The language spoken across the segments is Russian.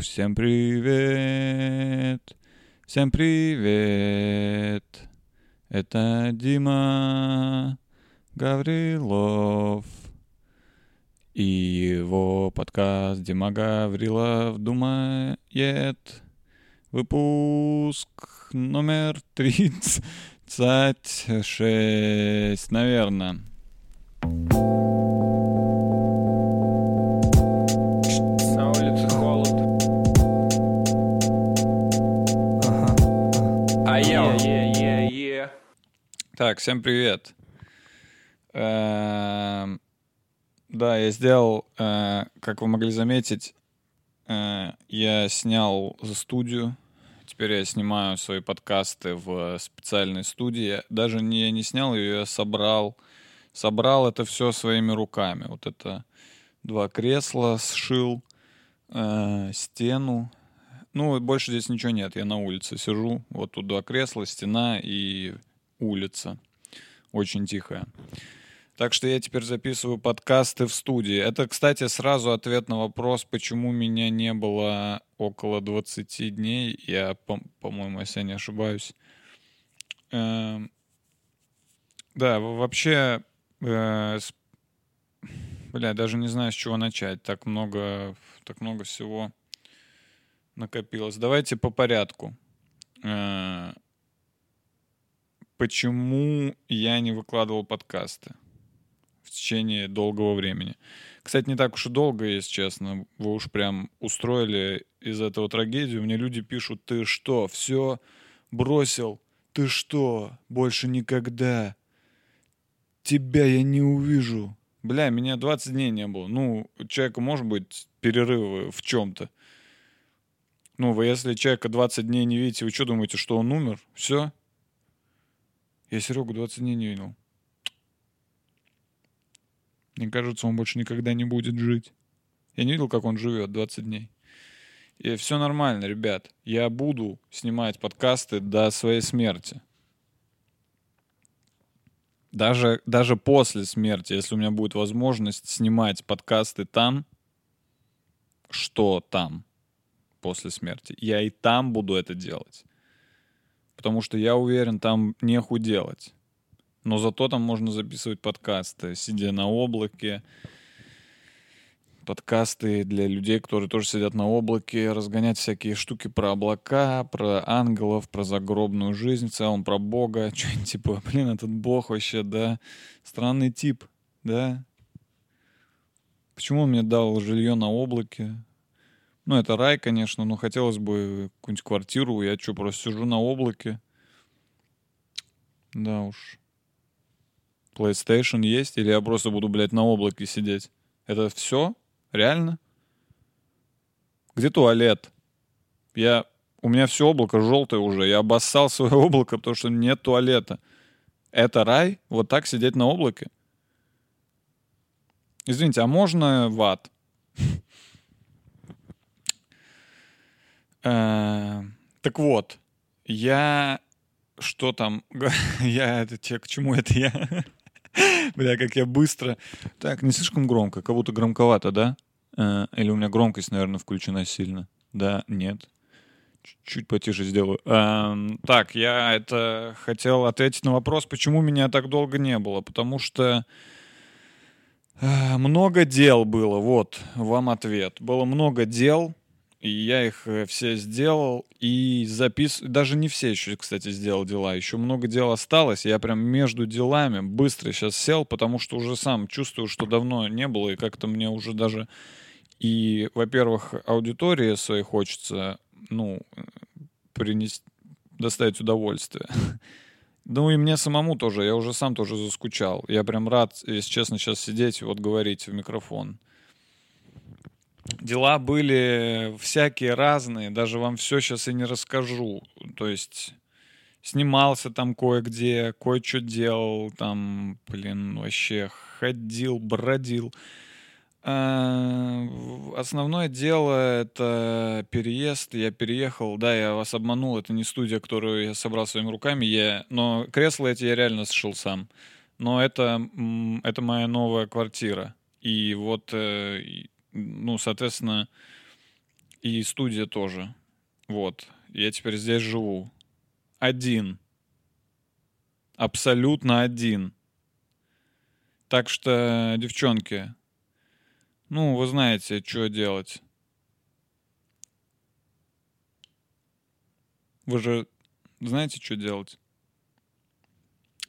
Всем привет! Всем привет! Это Дима Гаврилов и его подкаст Дима Гаврилов думает. Выпуск номер 36, наверное. На улице холод. А я е Так, всем привет. Эм, Да, я сделал, э, как вы могли заметить, э, я снял за студию. Теперь я снимаю свои подкасты в специальной студии. Даже не, я не снял ее, я собрал. Собрал это все своими руками. Вот это два кресла сшил, э, стену. Ну, больше здесь ничего нет. Я на улице сижу. Вот тут два кресла, стена и улица. Очень тихая. Так что я теперь записываю подкасты в студии. Это, кстати, сразу ответ на вопрос, почему меня не было около 20 дней. Я, по- по-моему, если я не ошибаюсь. Эм, Да, вообще, э, бля, даже не знаю, с чего начать. Так много, так много всего накопилось. Давайте по порядку. Э, Почему я не выкладывал подкасты? Течение долгого времени. Кстати, не так уж и долго, если честно. Вы уж прям устроили из этого трагедию. Мне люди пишут, ты что, все бросил? Ты что, больше никогда? Тебя я не увижу. Бля, меня 20 дней не было. Ну, у человека может быть перерывы в чем-то. Ну, вы если человека 20 дней не видите, вы что думаете, что он умер? Все? Я Серегу 20 дней не видел. Мне кажется, он больше никогда не будет жить. Я не видел, как он живет 20 дней. И все нормально, ребят. Я буду снимать подкасты до своей смерти. Даже, даже после смерти, если у меня будет возможность снимать подкасты там, что там после смерти, я и там буду это делать. Потому что я уверен, там неху делать. Но зато там можно записывать подкасты, сидя на облаке. Подкасты для людей, которые тоже сидят на облаке, разгонять всякие штуки про облака, про ангелов, про загробную жизнь в целом, про Бога. Что-нибудь типа, блин, этот Бог вообще, да, странный тип, да. Почему он мне дал жилье на облаке? Ну, это рай, конечно, но хотелось бы какую-нибудь квартиру. Я что, просто сижу на облаке? Да уж. PlayStation есть, или я просто буду, блядь, на облаке сидеть? Это все? Реально? Где туалет? Я... У меня все облако желтое уже. Я обоссал свое облако, потому что нет туалета. Это рай? Вот так сидеть на облаке? Извините, а можно в ад? Э, Так вот, я... Что там? Я это те, к чему это я? Бля, как я быстро. Так, не слишком громко, как будто громковато, да? Э, Или у меня громкость, наверное, включена сильно. Да, нет. Чуть потише сделаю. Эм, Так, я это хотел ответить на вопрос, почему меня так долго не было. Потому что э, много дел было. Вот вам ответ. Было много дел, и я их э, все сделал и запис... Даже не все еще, кстати, сделал дела. Еще много дел осталось. Я прям между делами быстро сейчас сел, потому что уже сам чувствую, что давно не было, и как-то мне уже даже и, во-первых, аудитории своей хочется, ну, принести, доставить удовольствие. Ну и мне самому тоже, я уже сам тоже заскучал. Я прям рад, если честно, сейчас сидеть и вот говорить в микрофон. Дела были всякие разные, даже вам все сейчас и не расскажу. То есть снимался там кое-где, кое-что делал, там, блин, вообще ходил, бродил. А, Основное дело это переезд. Я переехал, да, я вас обманул. Это не студия, которую я собрал своими руками. Я, но кресла эти я реально сшил сам. Но это, это моя новая квартира. И вот, э, ну, соответственно, и студия тоже. Вот. Я теперь здесь живу. Один. Абсолютно один. Так что, девчонки, ну, вы знаете, что делать. Вы же знаете, что делать?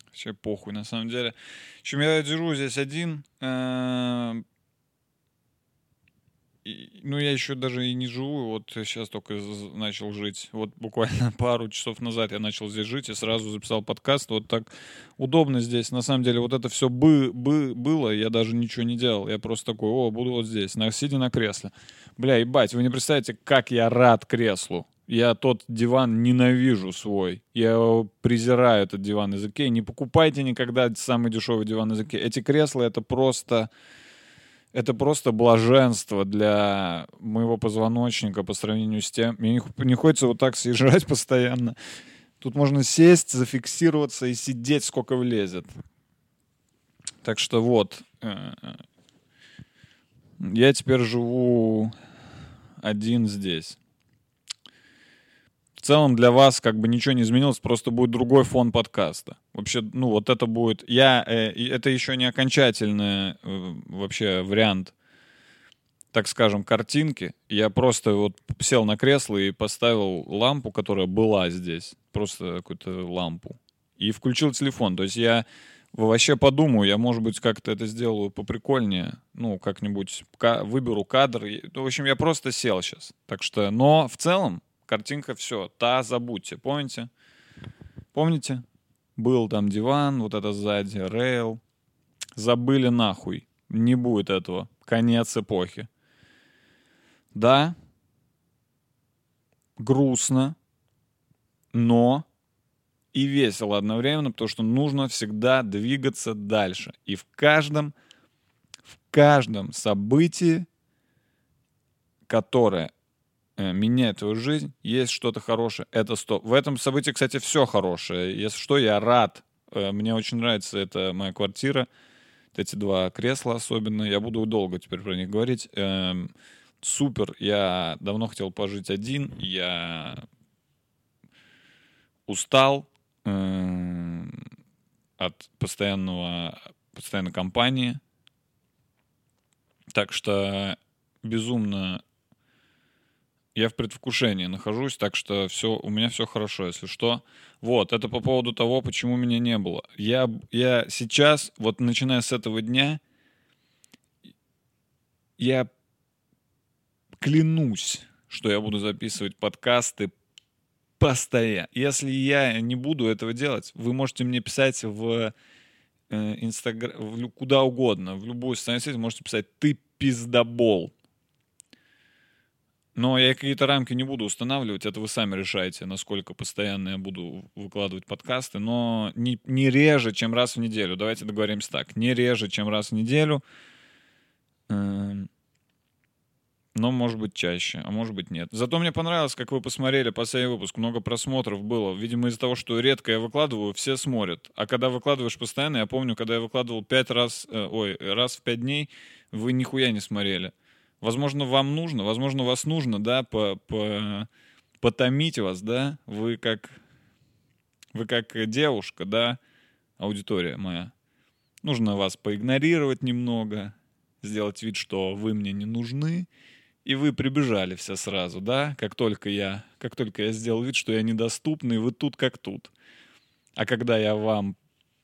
Вообще похуй, на самом деле. Общем, я держу здесь один. э, и- Ну, я еще даже и не живу, вот сейчас только начал жить. Вот буквально пару часов назад я начал здесь жить и сразу записал подкаст. Вот так удобно здесь. На самом деле, вот это все бы, бы, было, я даже ничего не делал. Я просто такой, о, буду вот здесь, на, сидя на кресле. Бля, ебать, вы не представляете, как я рад креслу. Я тот диван ненавижу свой. Я презираю, этот диван из Икеи. Не покупайте никогда самый дешевый диван из Икеи. Эти кресла — это просто... Это просто блаженство для моего позвоночника по сравнению с тем. Мне не, хочется вот так съезжать постоянно. Тут можно сесть, зафиксироваться и сидеть, сколько влезет. Так что вот. э, э, Я теперь живу один здесь. В целом для вас как бы ничего не изменилось, просто будет другой фон подкаста. Вообще, ну вот это будет... Я... э, это еще не окончательный э, вообще вариант, так скажем, картинки. Я просто вот сел на кресло и поставил лампу, которая была здесь. Просто какую-то лампу. И включил телефон. То есть я вообще подумаю, я, может быть, как-то это сделаю поприкольнее. Ну, как-нибудь ка- выберу кадр. В общем, я просто сел сейчас. Так что, но в целом картинка все. Та забудьте, помните? Помните? Был там диван, вот это сзади, рейл. Забыли нахуй. Не будет этого. Конец эпохи. Да, грустно, но и весело одновременно, потому что нужно всегда двигаться дальше. И в каждом, в каждом событии, которое меняет твою жизнь, есть что-то хорошее. Это стоп. В этом событии, кстати, все хорошее. Если что, я рад. Э, Мне очень нравится эта моя квартира. Эти два кресла особенно. Я буду долго теперь про них говорить. Эм, Супер. Я давно хотел пожить один. Я устал эм, от постоянного, постоянной компании. Так что безумно я в предвкушении нахожусь, так что все, у меня все хорошо, если что. Вот, это по поводу того, почему меня не было. Я, я сейчас, вот начиная с этого дня, я клянусь, что я буду записывать подкасты постоянно. Если я не буду этого делать, вы можете мне писать в Инстаграм, куда угодно, в любую социальную сеть можете писать «ты пиздобол». Но я какие-то рамки не буду устанавливать, это вы сами решаете, насколько постоянно я буду выкладывать подкасты, но не, не реже, чем раз в неделю. Давайте договоримся так, не реже, чем раз в неделю, Эм, но может быть чаще, а может быть нет. Зато мне понравилось, как вы посмотрели последний выпуск, много просмотров было. Видимо, из-за того, что редко я выкладываю, все смотрят. А когда выкладываешь постоянно, я помню, когда я выкладывал пять раз, э, ой, раз в пять дней, вы нихуя не смотрели. Возможно, вам нужно, возможно, вас нужно, да, по, по, потомить вас, да, вы как, вы как девушка, да, аудитория моя. Нужно вас поигнорировать немного, сделать вид, что вы мне не нужны, и вы прибежали все сразу, да, как только я, как только я сделал вид, что я недоступный, вы тут как тут. А когда я вам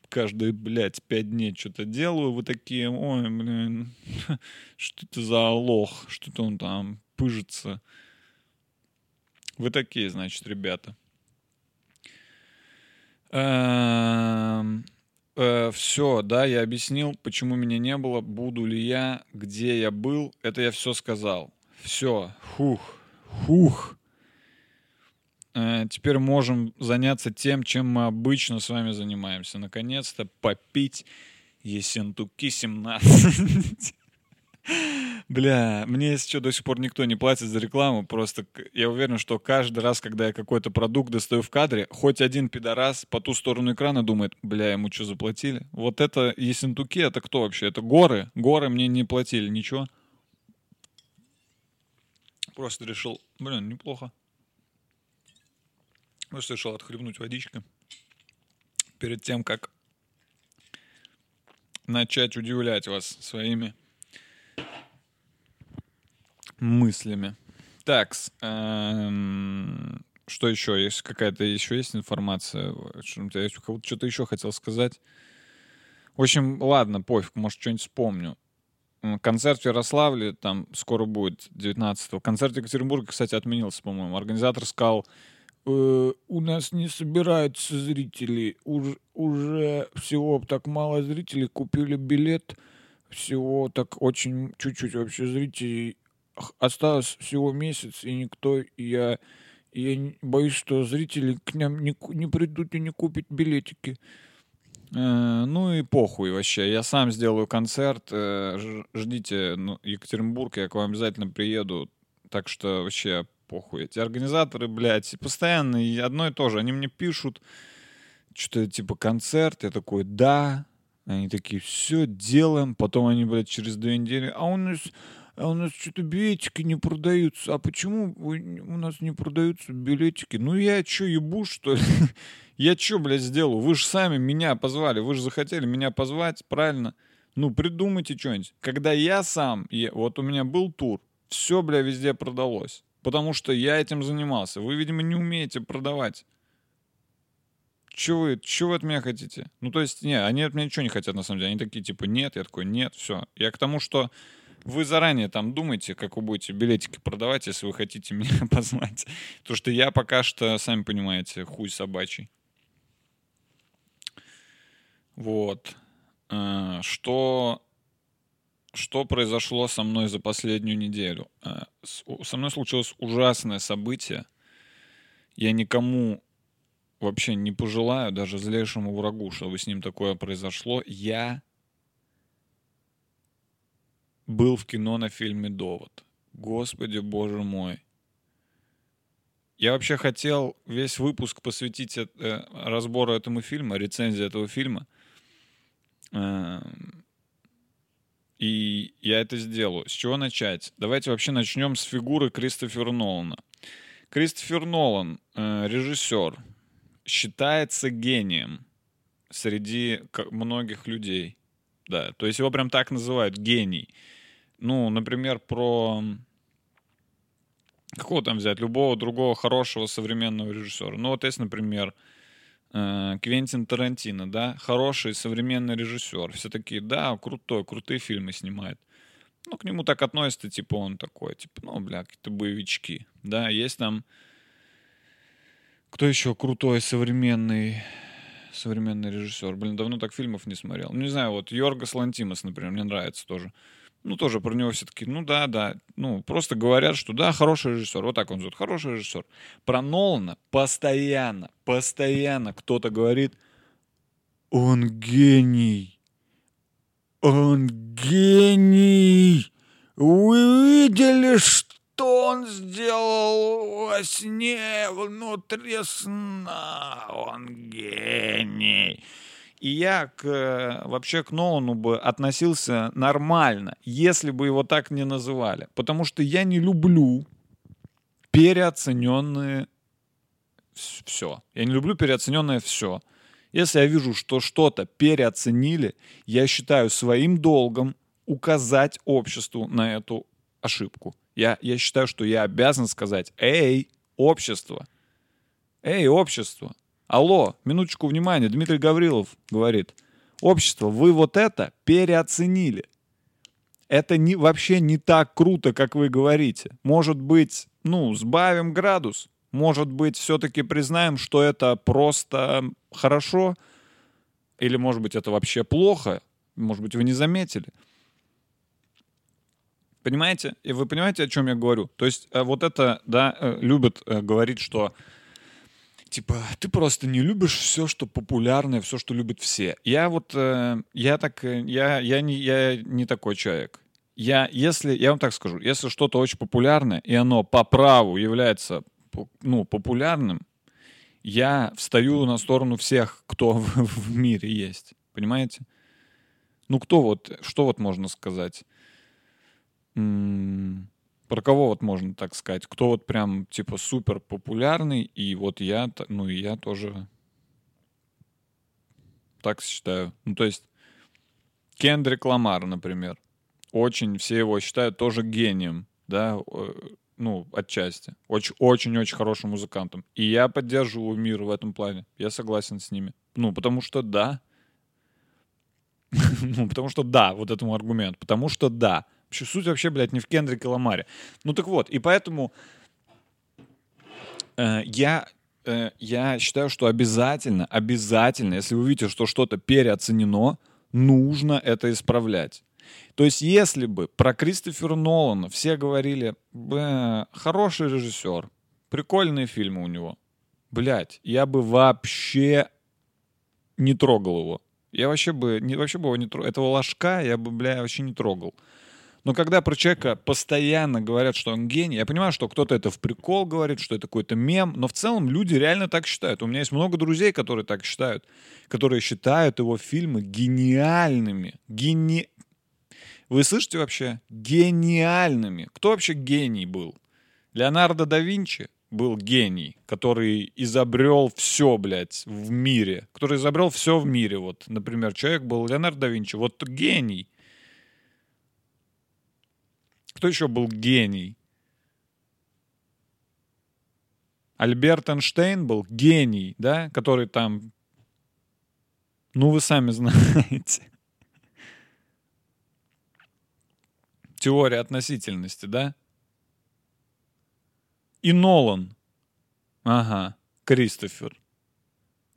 каждые, блядь, пять дней что-то делаю, вы такие, ой, блин, что это за лох, что-то он там пыжится. Вы такие, значит, ребята. Все, да, я объяснил, почему меня не было, буду ли я, где я был, это я все сказал. Все, хух, хух. Э, Теперь можем заняться тем, чем мы обычно с вами занимаемся. Наконец-то попить Ессентуки 17. Бля, мне что, до сих пор никто не платит за рекламу. Просто я уверен, что каждый раз, когда я какой-то продукт достаю в кадре, хоть один пидорас по ту сторону экрана думает, бля, ему что, заплатили? Вот это Ессентуки, это кто вообще? Это горы? Горы мне не платили, ничего. Просто решил, блин, неплохо. Просто решил отхлебнуть водички перед тем, как начать удивлять вас своими мыслями. Так, что еще? Есть какая-то еще есть информация? Я что-то еще хотел сказать. В общем, ладно, пофиг, может, что-нибудь вспомню. Концерт в Ярославле там скоро будет, 19-го. Концерт в Екатеринбурге, кстати, отменился, по-моему. Организатор сказал, «Э, у нас не собираются зрители. Уж- уже всего так мало зрителей. Купили билет. Всего так очень чуть-чуть вообще зрителей. Осталось всего месяц, и никто... Я, я боюсь, что зрители к нам не, не придут и не купят билетики. Э, Ну и похуй вообще. Я сам сделаю концерт. э, Ждите ну, Екатеринбург, я к вам обязательно приеду. Так что вообще похуй. Эти организаторы, блядь, постоянно одно и то же. Они мне пишут, что-то типа концерт. Я такой, да. Они такие, все, делаем. Потом они, блядь, через две недели, а у нас, а у нас что-то билетики не продаются. А почему у нас не продаются билетики? Ну я что, ебу, что ли? Я что, блядь, сделаю? Вы же сами меня позвали. Вы же захотели меня позвать, правильно? Ну, придумайте что-нибудь. Когда я сам, я- вот у меня был тур, все, бля, везде продалось. Потому что я этим занимался. Вы, видимо, не умеете продавать. Че вы, че вы от меня хотите? Ну, то есть, не, они от меня ничего не хотят, на самом деле. Они такие, типа, нет. Я такой, нет, все. Я к тому, что вы заранее там думаете, как вы будете билетики продавать, если вы хотите меня позвать. Потому что я пока что, сами понимаете, хуй собачий. Вот. Э, Что, что произошло со мной за последнюю неделю? Э, Со мной случилось ужасное событие. Я никому вообще не пожелаю, даже злейшему врагу, чтобы с ним такое произошло. Я был в кино на фильме «Довод». Господи, боже мой. Я вообще хотел весь выпуск посвятить э, разбору этому фильма, рецензии этого фильма. И я это сделаю. С чего начать? Давайте вообще начнем с фигуры Кристофера Нолана. Кристофер Нолан, э, режиссер, считается гением среди многих людей. Да, то есть его прям так называют, гений. Ну, например, про... Какого там взять? Любого другого хорошего современного режиссера. Ну, вот есть, например, Квентин Тарантино, да, хороший современный режиссер. Все такие, да, крутой, крутые фильмы снимает. Ну, к нему так относятся, типа, он такой, типа, ну, бля, какие-то боевички. Да, есть там... Кто еще крутой современный современный режиссер? Блин, давно так фильмов не смотрел. Ну, не знаю, вот Йоргас Лантимос, например, мне нравится тоже. Ну, тоже про него все таки ну да, да. Ну, просто говорят, что да, хороший режиссер. Вот так он зовут, хороший режиссер. Про Нолана постоянно, постоянно кто-то говорит, он гений. Он гений. Вы видели, что он сделал во сне внутри сна? Он гений. И я к, вообще к Нолану бы относился нормально, если бы его так не называли. Потому что я не люблю переоцененные все. Я не люблю переоцененное все. Если я вижу, что что-то переоценили, я считаю своим долгом указать обществу на эту ошибку. Я, я считаю, что я обязан сказать, эй, общество, эй, общество, алло, минуточку внимания, Дмитрий Гаврилов говорит, общество, вы вот это переоценили. Это не, вообще не так круто, как вы говорите. Может быть, ну, сбавим градус. Может быть, все-таки признаем, что это просто хорошо. Или, может быть, это вообще плохо. Может быть, вы не заметили. Понимаете? И вы понимаете, о чем я говорю? То есть э, вот это, да, э, любят э, говорить, что типа ты просто не любишь все, что популярное, все, что любят все. Я вот, э, я так, э, я, я, не, я не такой человек. я, если, я вам так скажу, если что-то очень популярное, и оно по праву является ну, популярным, я встаю на сторону всех, кто в, в мире есть. Понимаете? Ну, кто вот, что вот можно сказать? Про кого вот можно так сказать? Кто вот прям, типа, супер популярный, и вот я, ну, и я тоже так считаю. Ну, то есть, Кендрик Ламар, например. Очень все его считают тоже гением, да, ну, отчасти. Очень-очень-очень хорошим музыкантом. И я поддерживаю мир в этом плане. Я согласен с ними. Ну, потому что да. Ну, потому что да, вот этому аргумент. Потому что да. Вообще, суть вообще, блядь, не в Кендрике Ламаре. Ну, так вот, и поэтому э, я, э, я считаю, что обязательно, обязательно, если вы видите, что что-то переоценено, нужно это исправлять. То есть, если бы про Кристофера Нолана все говорили, «Бля, хороший режиссер, прикольные фильмы у него, блядь, я бы вообще не трогал его. Я вообще бы, не, вообще бы его не трогал. Этого ложка я бы, бля, вообще не трогал. Но когда про человека постоянно говорят, что он гений, я понимаю, что кто-то это в прикол говорит, что это какой-то мем, но в целом люди реально так считают. У меня есть много друзей, которые так считают, которые считают его фильмы гениальными. Гени... Вы слышите вообще? Гениальными. Кто вообще гений был? Леонардо да Винчи был гений, который изобрел все, блядь, в мире. Который изобрел все в мире. Вот, например, человек был Леонардо да Винчи. Вот гений. Кто еще был гений? Альберт Эйнштейн был гений, да, который там, ну вы сами знаете. Теория относительности, да? И Нолан. Ага, Кристофер.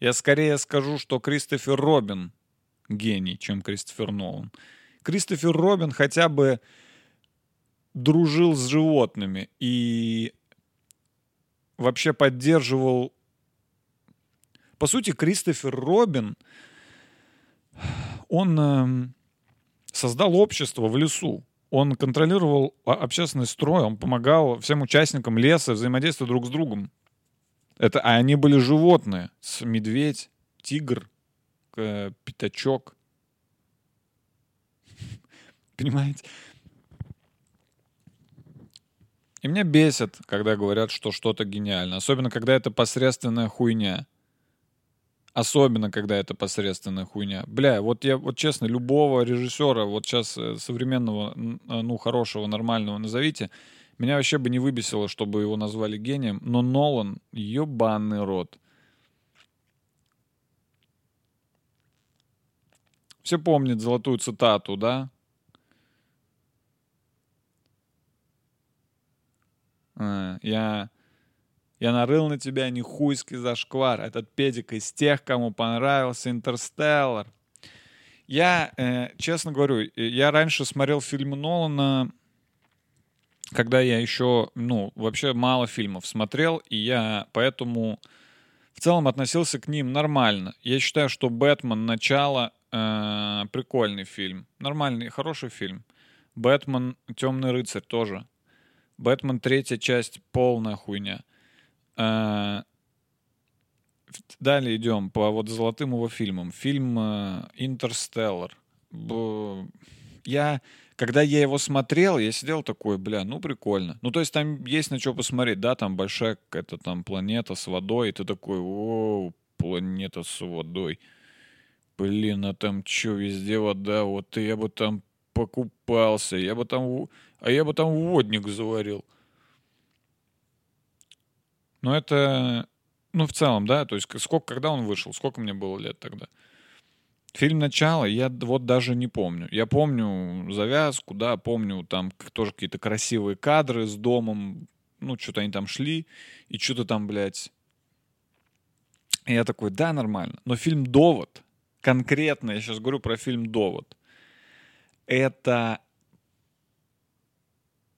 Я скорее скажу, что Кристофер Робин гений, чем Кристофер Нолан. Кристофер Робин хотя бы дружил с животными и вообще поддерживал... По сути, Кристофер Робин, он эм, создал общество в лесу. Он контролировал о- общественный строй, он помогал всем участникам леса взаимодействовать друг с другом. Это, а они были животные. С медведь, тигр, э, пятачок. Понимаете? И меня бесит, когда говорят, что что-то гениально. Особенно, когда это посредственная хуйня. Особенно, когда это посредственная хуйня. Бля, вот я, вот честно, любого режиссера, вот сейчас э, современного, э, ну, хорошего, нормального назовите, меня вообще бы не выбесило, чтобы его назвали гением, но Нолан, ебаный рот. Все помнят золотую цитату, да? Я, я нарыл на тебя не хуйский зашквар. Этот педик из тех, кому понравился Интерстеллар. Я, э, честно говорю, э, я раньше смотрел фильмы Нолана, когда я еще, ну, вообще мало фильмов смотрел, и я поэтому в целом относился к ним нормально. Я считаю, что «Бэтмен. Начало» э, прикольный фильм. Нормальный, хороший фильм. «Бэтмен. Темный рыцарь» тоже. «Бэтмен. Третья часть» полная хуйня. Э, Далее идем по вот золотым его фильмам. Фильм э, «Интерстеллар». Я, когда я его смотрел, я сидел такой, бля, ну прикольно. Ну то есть там есть на что посмотреть, да, там большая какая-то там планета с водой, и ты такой, о, планета с водой. Блин, а там что, везде вода, вот я бы там покупался, я бы там, а я бы там водник заварил. Ну это, ну в целом, да, то есть сколько, когда он вышел, сколько мне было лет тогда? Фильм «Начало» я вот даже не помню. Я помню завязку, да, помню там тоже какие-то красивые кадры с домом. Ну, что-то они там шли, и что-то там, блядь... И я такой, да, нормально. Но фильм «Довод», конкретно, я сейчас говорю про фильм «Довод», это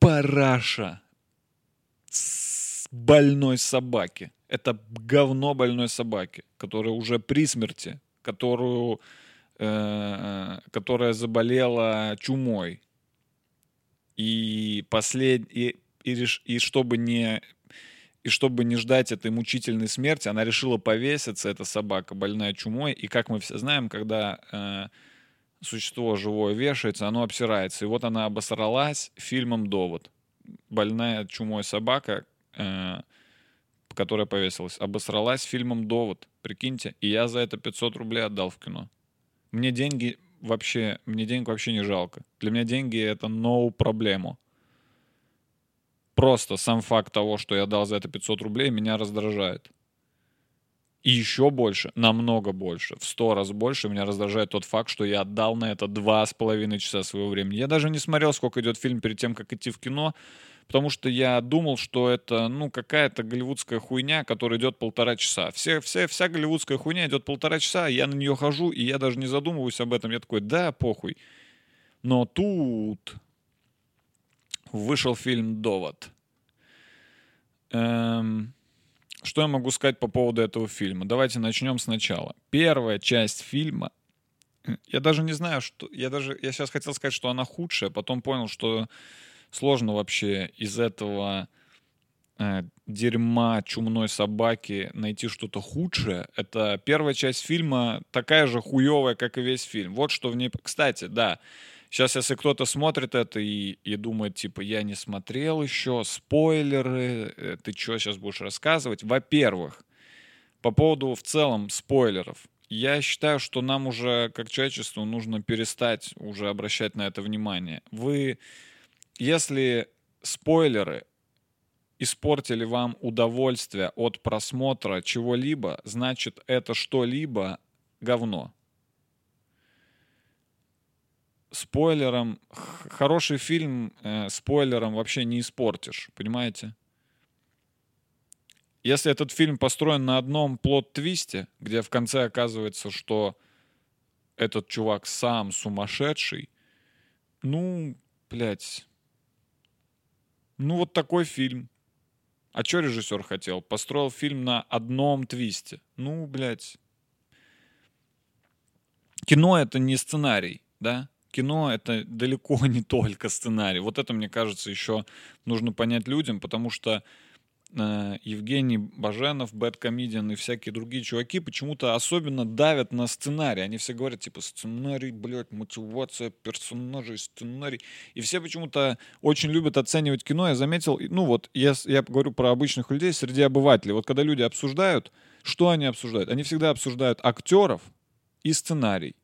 параша больной собаки. Это говно больной собаки, которая уже при смерти, которую, э, которая заболела чумой. И послед... и, и, реш- и чтобы не и чтобы не ждать этой мучительной смерти, она решила повеситься, эта собака, больная чумой. И как мы все знаем, когда э, существо живое вешается, оно обсирается. И вот она обосралась фильмом «Довод». Больная чумой собака, э, которая повесилась, обосралась фильмом «Довод». Прикиньте. И я за это 500 рублей отдал в кино. Мне деньги вообще, мне денег вообще не жалко. Для меня деньги — это no проблему. Просто сам факт того, что я дал за это 500 рублей, меня раздражает. И еще больше, намного больше, в сто раз больше меня раздражает тот факт, что я отдал на это два с половиной часа своего времени. Я даже не смотрел, сколько идет фильм перед тем, как идти в кино, потому что я думал, что это, ну, какая-то голливудская хуйня, которая идет полтора часа. Все, все, вся голливудская хуйня идет полтора часа, я на нее хожу, и я даже не задумываюсь об этом. Я такой, да, похуй. Но тут вышел фильм «Довод». Эм, что я могу сказать по поводу этого фильма? Давайте начнем сначала. Первая часть фильма, я даже не знаю, что... Я даже... Я сейчас хотел сказать, что она худшая, потом понял, что сложно вообще из этого э, дерьма чумной собаки найти что-то худшее. Это первая часть фильма такая же хуевая, как и весь фильм. Вот что в ней... Кстати, да, Сейчас, если кто-то смотрит это и, и думает, типа, я не смотрел еще, спойлеры, э, ты что сейчас будешь рассказывать? Во-первых, по поводу в целом спойлеров. Я считаю, что нам уже, как человечеству, нужно перестать уже обращать на это внимание. Вы, если спойлеры испортили вам удовольствие от просмотра чего-либо, значит, это что-либо говно спойлером, хороший фильм э, спойлером вообще не испортишь, понимаете? Если этот фильм построен на одном плод-твисте, где в конце оказывается, что этот чувак сам сумасшедший, ну, блядь, ну вот такой фильм. А что режиссер хотел? Построил фильм на одном твисте. Ну, блядь. Кино это не сценарий, да? Кино это далеко не только сценарий. Вот это, мне кажется, еще нужно понять людям, потому что э, Евгений Баженов, Бэт Комедиан и всякие другие чуваки почему-то особенно давят на сценарий. Они все говорят, типа, сценарий, блядь, мотивация персонажей, сценарий. И все почему-то очень любят оценивать кино. Я заметил, ну вот, я, я говорю про обычных людей среди обывателей. Вот когда люди обсуждают, что они обсуждают? Они всегда обсуждают актеров и сценарий.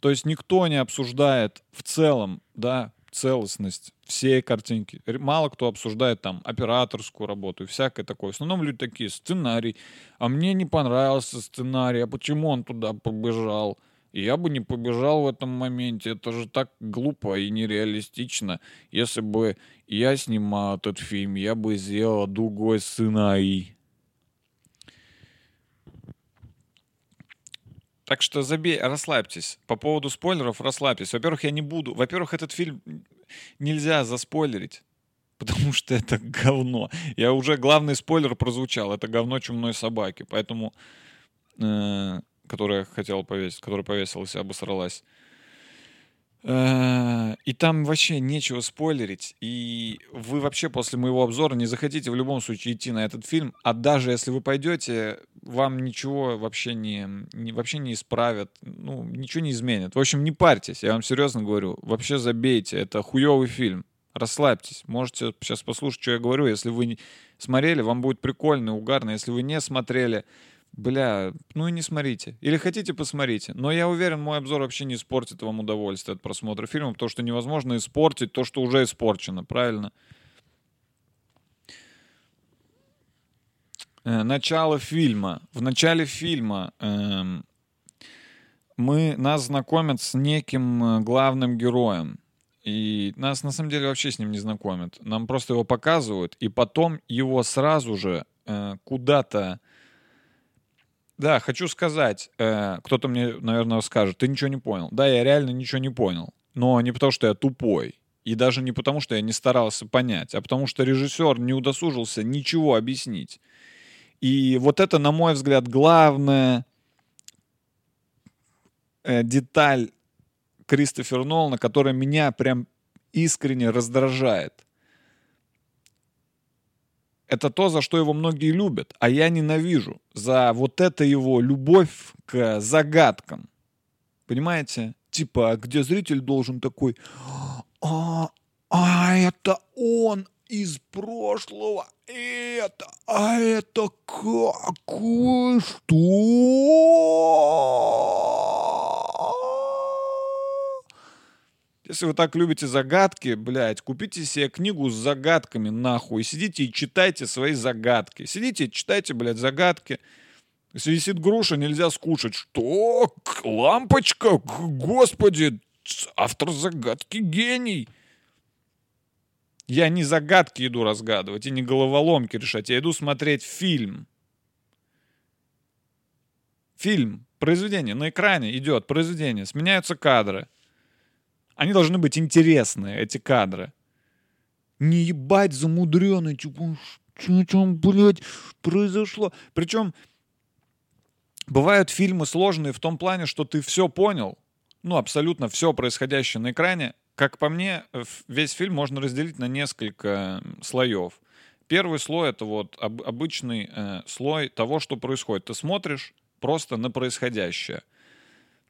То есть никто не обсуждает в целом, да, целостность всей картинки. Мало кто обсуждает там операторскую работу и всякое такое. В основном люди такие, сценарий. А мне не понравился сценарий, а почему он туда побежал? И я бы не побежал в этом моменте. Это же так глупо и нереалистично. Если бы я снимал этот фильм, я бы сделал другой сценарий. Так что забей, расслабьтесь. По поводу спойлеров расслабьтесь. Во-первых, я не буду... Во-первых, этот фильм нельзя заспойлерить, потому что это говно. Я уже главный спойлер прозвучал. Это говно чумной собаки. Поэтому... Э, которая хотела повесить, которая повесилась и обосралась. Э, и там вообще нечего спойлерить. И вы вообще после моего обзора не захотите в любом случае идти на этот фильм. А даже если вы пойдете, вам ничего вообще не, не, вообще не исправят. Ну, ничего не изменят. В общем, не парьтесь, я вам серьезно говорю. Вообще забейте. Это хуевый фильм. Расслабьтесь. Можете сейчас послушать, что я говорю. Если вы смотрели, вам будет прикольно, угарно. Если вы не смотрели, Бля, ну и не смотрите. Или хотите, посмотрите. Но я уверен, мой обзор вообще не испортит вам удовольствие от просмотра фильма, потому что невозможно испортить то, что уже испорчено, правильно? Э, начало фильма. В начале фильма э, мы, нас знакомят с неким э, главным героем. И нас на самом деле вообще с ним не знакомят. Нам просто его показывают, и потом его сразу же э, куда-то да, хочу сказать, э, кто-то мне, наверное, скажет, ты ничего не понял. Да, я реально ничего не понял. Но не потому, что я тупой. И даже не потому, что я не старался понять, а потому что режиссер не удосужился ничего объяснить. И вот это, на мой взгляд, главная э, деталь Кристофера Нолана, которая меня прям искренне раздражает. Это то, за что его многие любят, а я ненавижу. За вот это его любовь к загадкам. Понимаете? Типа, где зритель должен такой, а, а это он из прошлого, это, а это какой, что? Если вы так любите загадки, блядь, купите себе книгу с загадками, нахуй, сидите и читайте свои загадки. Сидите и читайте, блядь, загадки. Если висит груша, нельзя скушать. Что? Лампочка? Господи, автор загадки гений. Я не загадки иду разгадывать и не головоломки решать. Я иду смотреть фильм. Фильм, произведение на экране идет, произведение, сменяются кадры. Они должны быть интересные, эти кадры. Не ебать замудренный, типа, что там, блядь, произошло. Причем бывают фильмы сложные в том плане, что ты все понял, ну, абсолютно все происходящее на экране. Как по мне, весь фильм можно разделить на несколько слоев. Первый слой — это вот об- обычный э, слой того, что происходит. Ты смотришь просто на происходящее.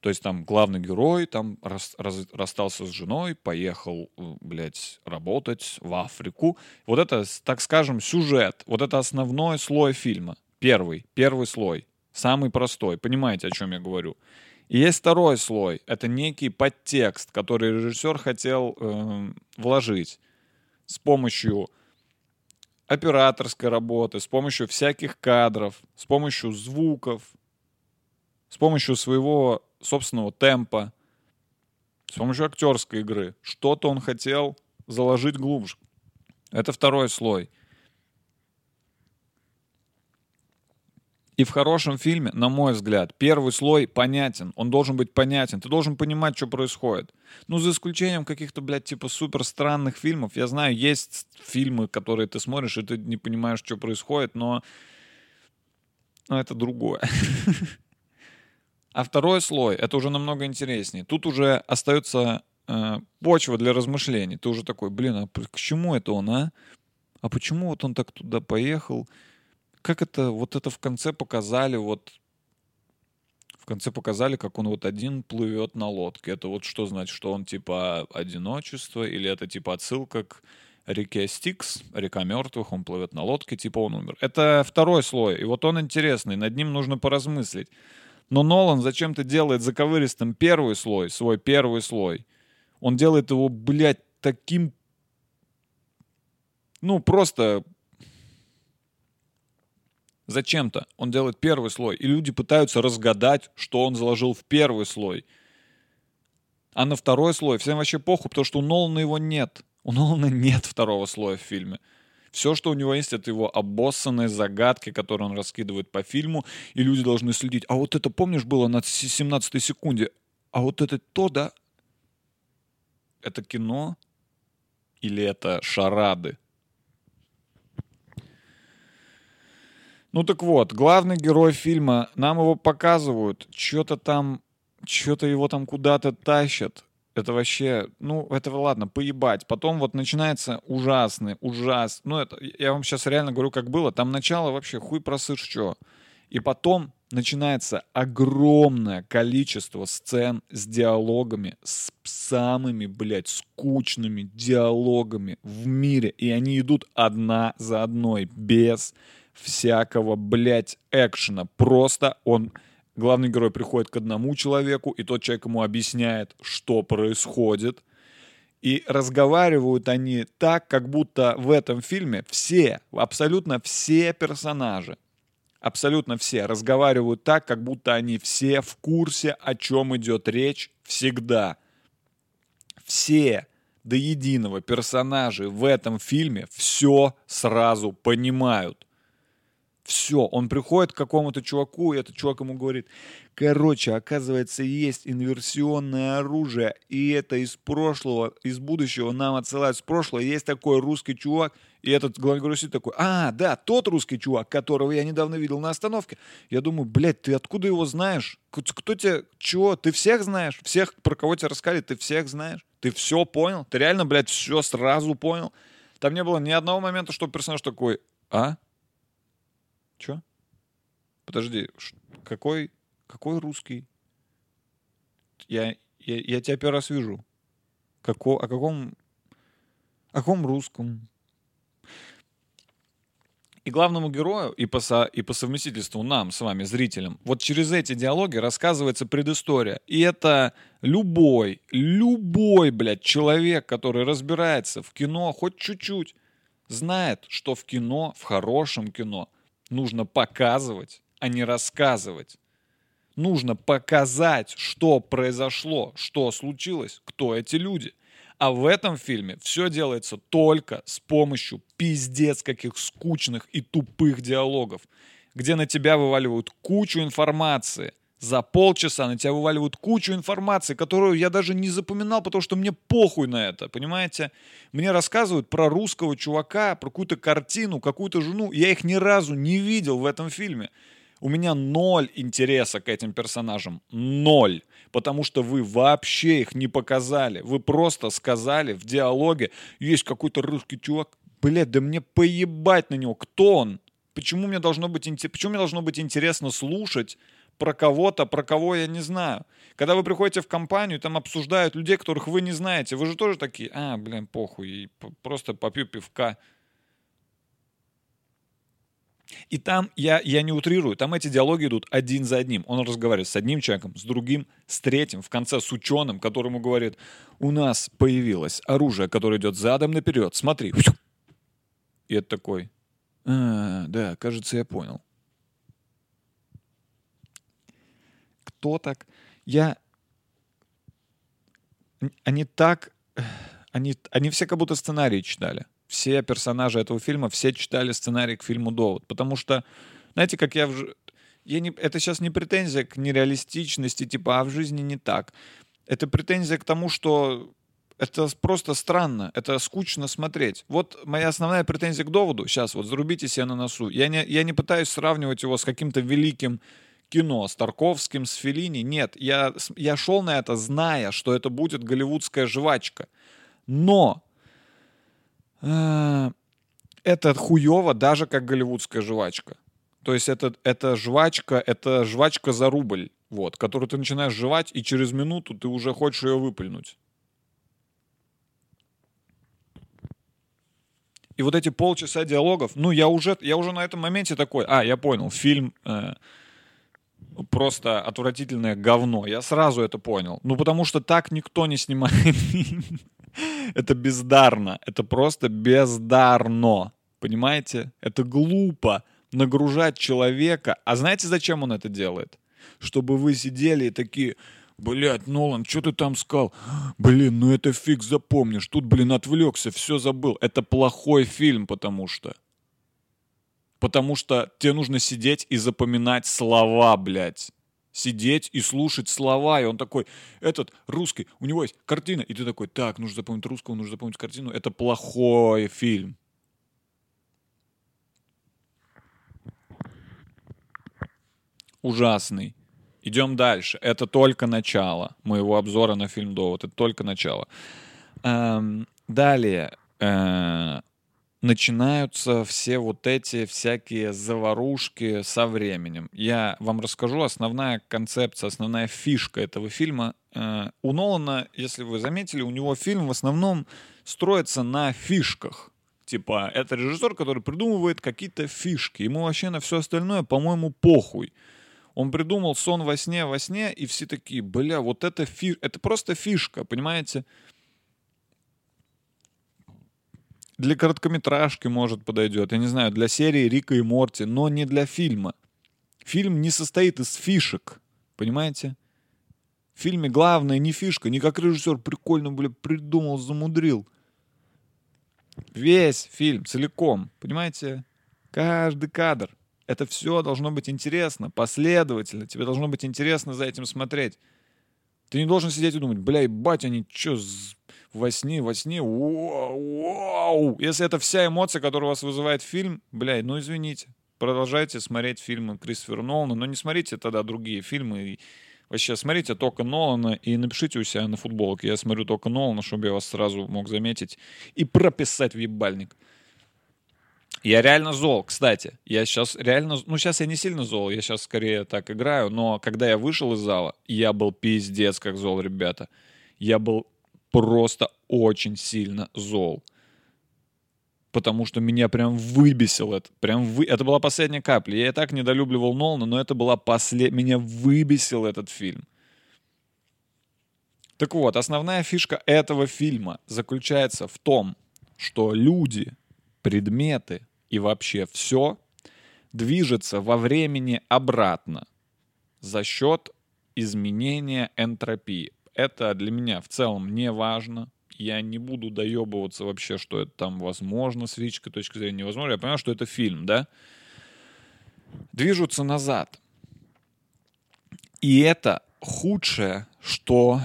То есть там главный герой там рас- раз- расстался с женой, поехал, э, блядь, работать в Африку. Вот это, так скажем, сюжет. Вот это основной слой фильма. Первый, первый слой. Самый простой. Понимаете, о чем я говорю? И есть второй слой. Это некий подтекст, который режиссер хотел эм, вложить с помощью операторской работы, с помощью всяких кадров, с помощью звуков, с помощью своего собственного темпа, с помощью актерской игры. Что-то он хотел заложить глубже. Это второй слой. И в хорошем фильме, на мой взгляд, первый слой понятен. Он должен быть понятен. Ты должен понимать, что происходит. Ну, за исключением каких-то, блядь, типа супер странных фильмов. Я знаю, есть фильмы, которые ты смотришь, и ты не понимаешь, что происходит, но... Но это другое. А второй слой, это уже намного интереснее. Тут уже остается э, почва для размышлений. Ты уже такой, блин, а к чему это он, а? А почему вот он так туда поехал? Как это, вот это в конце показали, вот в конце показали, как он вот один плывет на лодке. Это вот что значит, что он типа одиночество, или это типа отсылка к реке Стикс, река мертвых, он плывет на лодке, типа он умер. Это второй слой, и вот он интересный, над ним нужно поразмыслить. Но Нолан зачем-то делает заковыристым первый слой, свой первый слой. Он делает его, блядь, таким... Ну, просто... Зачем-то. Он делает первый слой. И люди пытаются разгадать, что он заложил в первый слой. А на второй слой всем вообще похуй, потому что у Нолана его нет. У Нолана нет второго слоя в фильме. Все, что у него есть, это его обоссанные загадки, которые он раскидывает по фильму, и люди должны следить. А вот это, помнишь, было на 17 секунде? А вот это то, да? Это кино? Или это шарады? Ну так вот, главный герой фильма, нам его показывают, что-то там, что-то его там куда-то тащат. Это вообще, ну, это ладно, поебать. Потом вот начинается ужасный, ужас. Ну, это, я вам сейчас реально говорю, как было. Там начало вообще хуй просышь, что. И потом начинается огромное количество сцен с диалогами, с самыми, блядь, скучными диалогами в мире. И они идут одна за одной, без всякого, блядь, экшена. Просто он главный герой приходит к одному человеку, и тот человек ему объясняет, что происходит. И разговаривают они так, как будто в этом фильме все, абсолютно все персонажи, абсолютно все разговаривают так, как будто они все в курсе, о чем идет речь всегда. Все до единого персонажи в этом фильме все сразу понимают. Все, он приходит к какому-то чуваку, и этот чувак ему говорит, короче, оказывается, есть инверсионное оружие, и это из прошлого, из будущего нам отсылают с прошлого. Есть такой русский чувак, и этот сидит такой, а, да, тот русский чувак, которого я недавно видел на остановке. Я думаю, блядь, ты откуда его знаешь? Кто тебе, чего? Ты всех знаешь? Всех, про кого тебе рассказали, ты всех знаешь? Ты все понял? Ты реально, блядь, все сразу понял? Там не было ни одного момента, что персонаж такой, а? Чё? Подожди, какой, какой русский? Я, я, я тебя первый раз вижу. Како, о каком, о каком русском? И главному герою, и по, со- и по совместительству нам с вами, зрителям, вот через эти диалоги рассказывается предыстория. И это любой, любой, блядь, человек, который разбирается в кино хоть чуть-чуть, знает, что в кино, в хорошем кино, нужно показывать, а не рассказывать. Нужно показать, что произошло, что случилось, кто эти люди. А в этом фильме все делается только с помощью пиздец каких скучных и тупых диалогов, где на тебя вываливают кучу информации. За полчаса на тебя вываливают кучу информации, которую я даже не запоминал, потому что мне похуй на это, понимаете? Мне рассказывают про русского чувака, про какую-то картину, какую-то жену. Я их ни разу не видел в этом фильме. У меня ноль интереса к этим персонажам. Ноль. Потому что вы вообще их не показали. Вы просто сказали в диалоге, есть какой-то русский чувак. Блядь, да мне поебать на него. Кто он? Почему мне должно быть, почему мне должно быть интересно слушать про кого-то, про кого я не знаю? Когда вы приходите в компанию, там обсуждают людей, которых вы не знаете. Вы же тоже такие, а, блин, похуй, и просто попью пивка. И там, я, я не утрирую, там эти диалоги идут один за одним. Он разговаривает с одним человеком, с другим, с третьим, в конце с ученым, которому говорит, у нас появилось оружие, которое идет задом наперед, смотри. И это такой, «А, да, кажется, я понял. Кто так? Я... Они так... Они, они все как будто сценарий читали. Все персонажи этого фильма, все читали сценарий к фильму «Довод». Потому что, знаете, как я... В... я не... Это сейчас не претензия к нереалистичности, типа, а в жизни не так. Это претензия к тому, что это просто странно, это скучно смотреть. Вот моя основная претензия к доводу, сейчас вот зарубите себе на носу, я не, я не пытаюсь сравнивать его с каким-то великим кино, с Тарковским, с Феллини, нет, я, я шел на это, зная, что это будет голливудская жвачка. Но э, это хуево даже как голливудская жвачка. То есть это, это жвачка, это жвачка за рубль, вот, которую ты начинаешь жевать, и через минуту ты уже хочешь ее выплюнуть. И вот эти полчаса диалогов, ну, я уже, я уже на этом моменте такой, а, я понял, фильм э, просто отвратительное говно. Я сразу это понял. Ну, потому что так никто не снимает. Это бездарно. Это просто бездарно. Понимаете? Это глупо нагружать человека. А знаете, зачем он это делает? Чтобы вы сидели и такие, блядь, Нолан, что ты там сказал? Блин, ну это фиг запомнишь. Тут, блин, отвлекся, все забыл. Это плохой фильм, потому что. Потому что тебе нужно сидеть и запоминать слова, блядь. Сидеть и слушать слова. И он такой, этот русский, у него есть картина. И ты такой, так, нужно запомнить русского, нужно запомнить картину. Это плохой фильм. Ужасный. Идем дальше. Это только начало моего обзора на фильм «Довод». Это только начало. Эм, далее. э, начинаются все вот эти всякие заварушки со временем. Я вам расскажу основная концепция, основная фишка этого фильма. Э, у Нолана, если вы заметили, у него фильм в основном строится на фишках. Типа, это режиссер, который придумывает какие-то фишки. Ему вообще на все остальное, по-моему, похуй. Он придумал сон во сне, во сне, и все такие, бля, вот это фишка, это просто фишка, понимаете? Для короткометражки, может, подойдет, я не знаю, для серии Рика и Морти, но не для фильма. Фильм не состоит из фишек, понимаете? В фильме главное не фишка, не как режиссер прикольно, бля, придумал, замудрил. Весь фильм целиком, понимаете? Каждый кадр. Это все должно быть интересно, последовательно. Тебе должно быть интересно за этим смотреть. Ты не должен сидеть и думать, бля, ебать, они что, во сне, во сне, вау, вау. Если это вся эмоция, которая у вас вызывает фильм, бля, ну извините. Продолжайте смотреть фильмы Кристофера Нолана, но не смотрите тогда другие фильмы. Вообще, смотрите только Нолана и напишите у себя на футболке. Я смотрю только Нолана, чтобы я вас сразу мог заметить и прописать в ебальник. Я реально зол, кстати. Я сейчас реально... Ну, сейчас я не сильно зол, я сейчас скорее так играю, но когда я вышел из зала, я был пиздец как зол, ребята. Я был просто очень сильно зол. Потому что меня прям выбесил это. Прям вы... Это была последняя капля. Я и так недолюбливал Нолана, но это была последняя... Меня выбесил этот фильм. Так вот, основная фишка этого фильма заключается в том, что люди, предметы и вообще все движется во времени обратно за счет изменения энтропии. Это для меня в целом не важно. Я не буду доебываться вообще, что это там возможно с физической точки зрения невозможно. Я понимаю, что это фильм, да? Движутся назад. И это худшее, что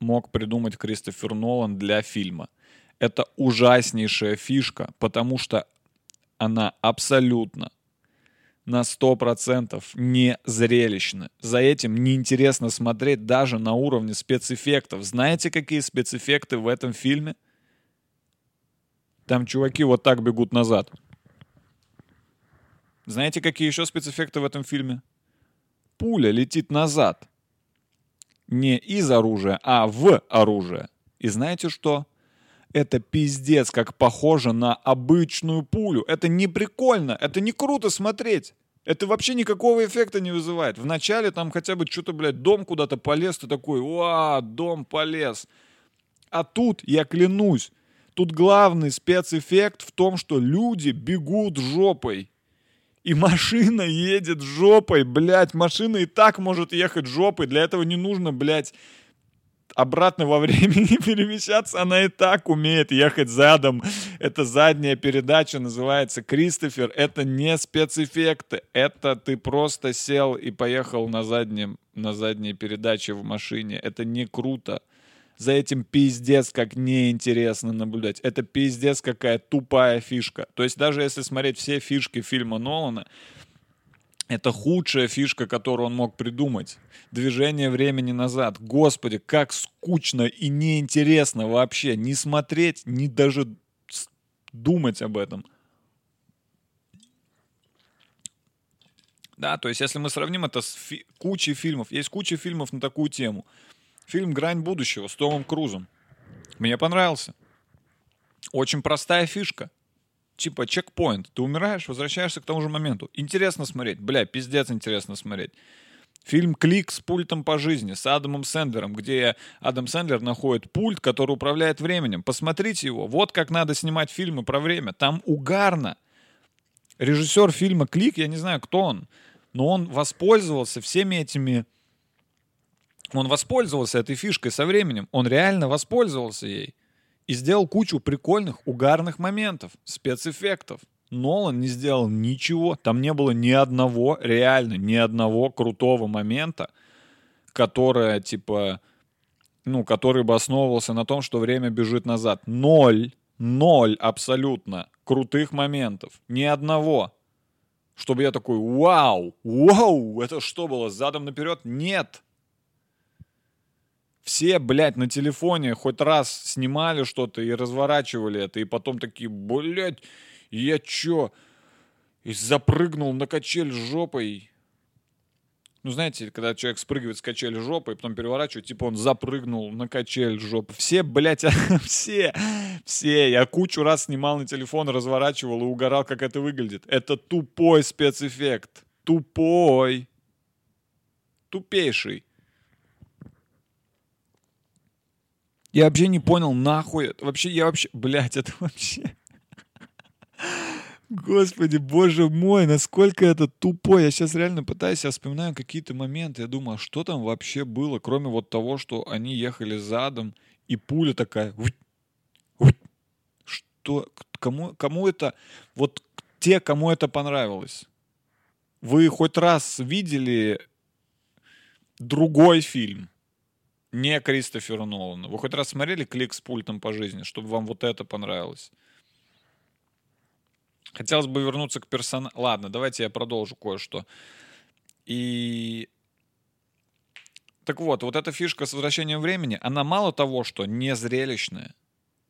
мог придумать Кристофер Нолан для фильма. Это ужаснейшая фишка, потому что она абсолютно на 100% не зрелищна. За этим неинтересно смотреть даже на уровне спецэффектов. Знаете, какие спецэффекты в этом фильме? Там чуваки вот так бегут назад. Знаете, какие еще спецэффекты в этом фильме? Пуля летит назад. Не из оружия, а в оружие. И знаете что? Это пиздец, как похоже на обычную пулю. Это не прикольно, это не круто смотреть. Это вообще никакого эффекта не вызывает. Вначале там хотя бы что-то, блядь, дом куда-то полез, ты такой, уа, дом полез. А тут, я клянусь, тут главный спецэффект в том, что люди бегут жопой. И машина едет жопой, блядь, машина и так может ехать жопой. Для этого не нужно, блядь, обратно во времени перемещаться, она и так умеет ехать задом. Это задняя передача, называется Кристофер. Это не спецэффекты, это ты просто сел и поехал на, заднем, на задней передаче в машине. Это не круто. За этим пиздец как неинтересно наблюдать. Это пиздец какая тупая фишка. То есть даже если смотреть все фишки фильма Нолана, это худшая фишка, которую он мог придумать. Движение времени назад. Господи, как скучно и неинтересно вообще. Не смотреть, не даже думать об этом. Да, то есть если мы сравним это с фи- кучей фильмов, есть куча фильмов на такую тему. Фильм «Грань будущего» с Томом Крузом. Мне понравился. Очень простая фишка типа чекпоинт. Ты умираешь, возвращаешься к тому же моменту. Интересно смотреть. Бля, пиздец интересно смотреть. Фильм «Клик» с пультом по жизни, с Адамом Сэндлером, где Адам Сэндлер находит пульт, который управляет временем. Посмотрите его. Вот как надо снимать фильмы про время. Там угарно. Режиссер фильма «Клик», я не знаю, кто он, но он воспользовался всеми этими... Он воспользовался этой фишкой со временем. Он реально воспользовался ей и сделал кучу прикольных, угарных моментов, спецэффектов. Нолан не сделал ничего. Там не было ни одного, реально, ни одного крутого момента, которое, типа, ну, который бы основывался на том, что время бежит назад. Ноль, ноль абсолютно крутых моментов. Ни одного. Чтобы я такой, вау, вау, это что было, задом наперед? Нет. Все, блядь, на телефоне хоть раз снимали что-то и разворачивали это, и потом такие, блядь, я чё? И запрыгнул на качель жопой. Ну, знаете, когда человек спрыгивает с качели жопой, потом переворачивает, типа он запрыгнул на качель жопы. Все, блядь, все, все. Я кучу раз снимал на телефон, разворачивал и угорал, как это выглядит. Это тупой спецэффект. Тупой. Тупейший. Я вообще не понял, нахуй. это. Вообще, я вообще... Блядь, это вообще... Господи, боже мой, насколько это тупо. Я сейчас реально пытаюсь, я вспоминаю какие-то моменты. Я думаю, а что там вообще было, кроме вот того, что они ехали задом, и пуля такая... Что? Кому, кому это... Вот те, кому это понравилось. Вы хоть раз видели другой фильм? Не Кристофера Нолана. Вы хоть раз смотрели «Клик с пультом по жизни», чтобы вам вот это понравилось? Хотелось бы вернуться к персонажу. Ладно, давайте я продолжу кое-что. И Так вот, вот эта фишка с возвращением времени, она мало того, что не зрелищная,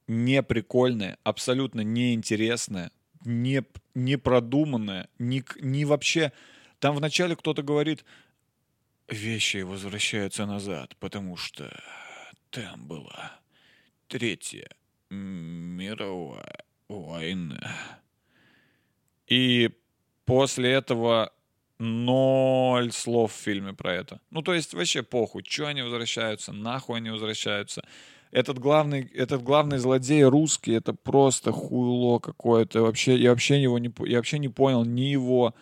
не прикольная, абсолютно неинтересная, не, не продуманная, к- не вообще... Там вначале кто-то говорит, вещи возвращаются назад, потому что там была Третья мировая война. И после этого ноль слов в фильме про это. Ну, то есть вообще похуй, что они возвращаются, нахуй они возвращаются. Этот главный, этот главный злодей русский, это просто хуйло какое-то. Вообще, я вообще его не, я вообще не понял ни его,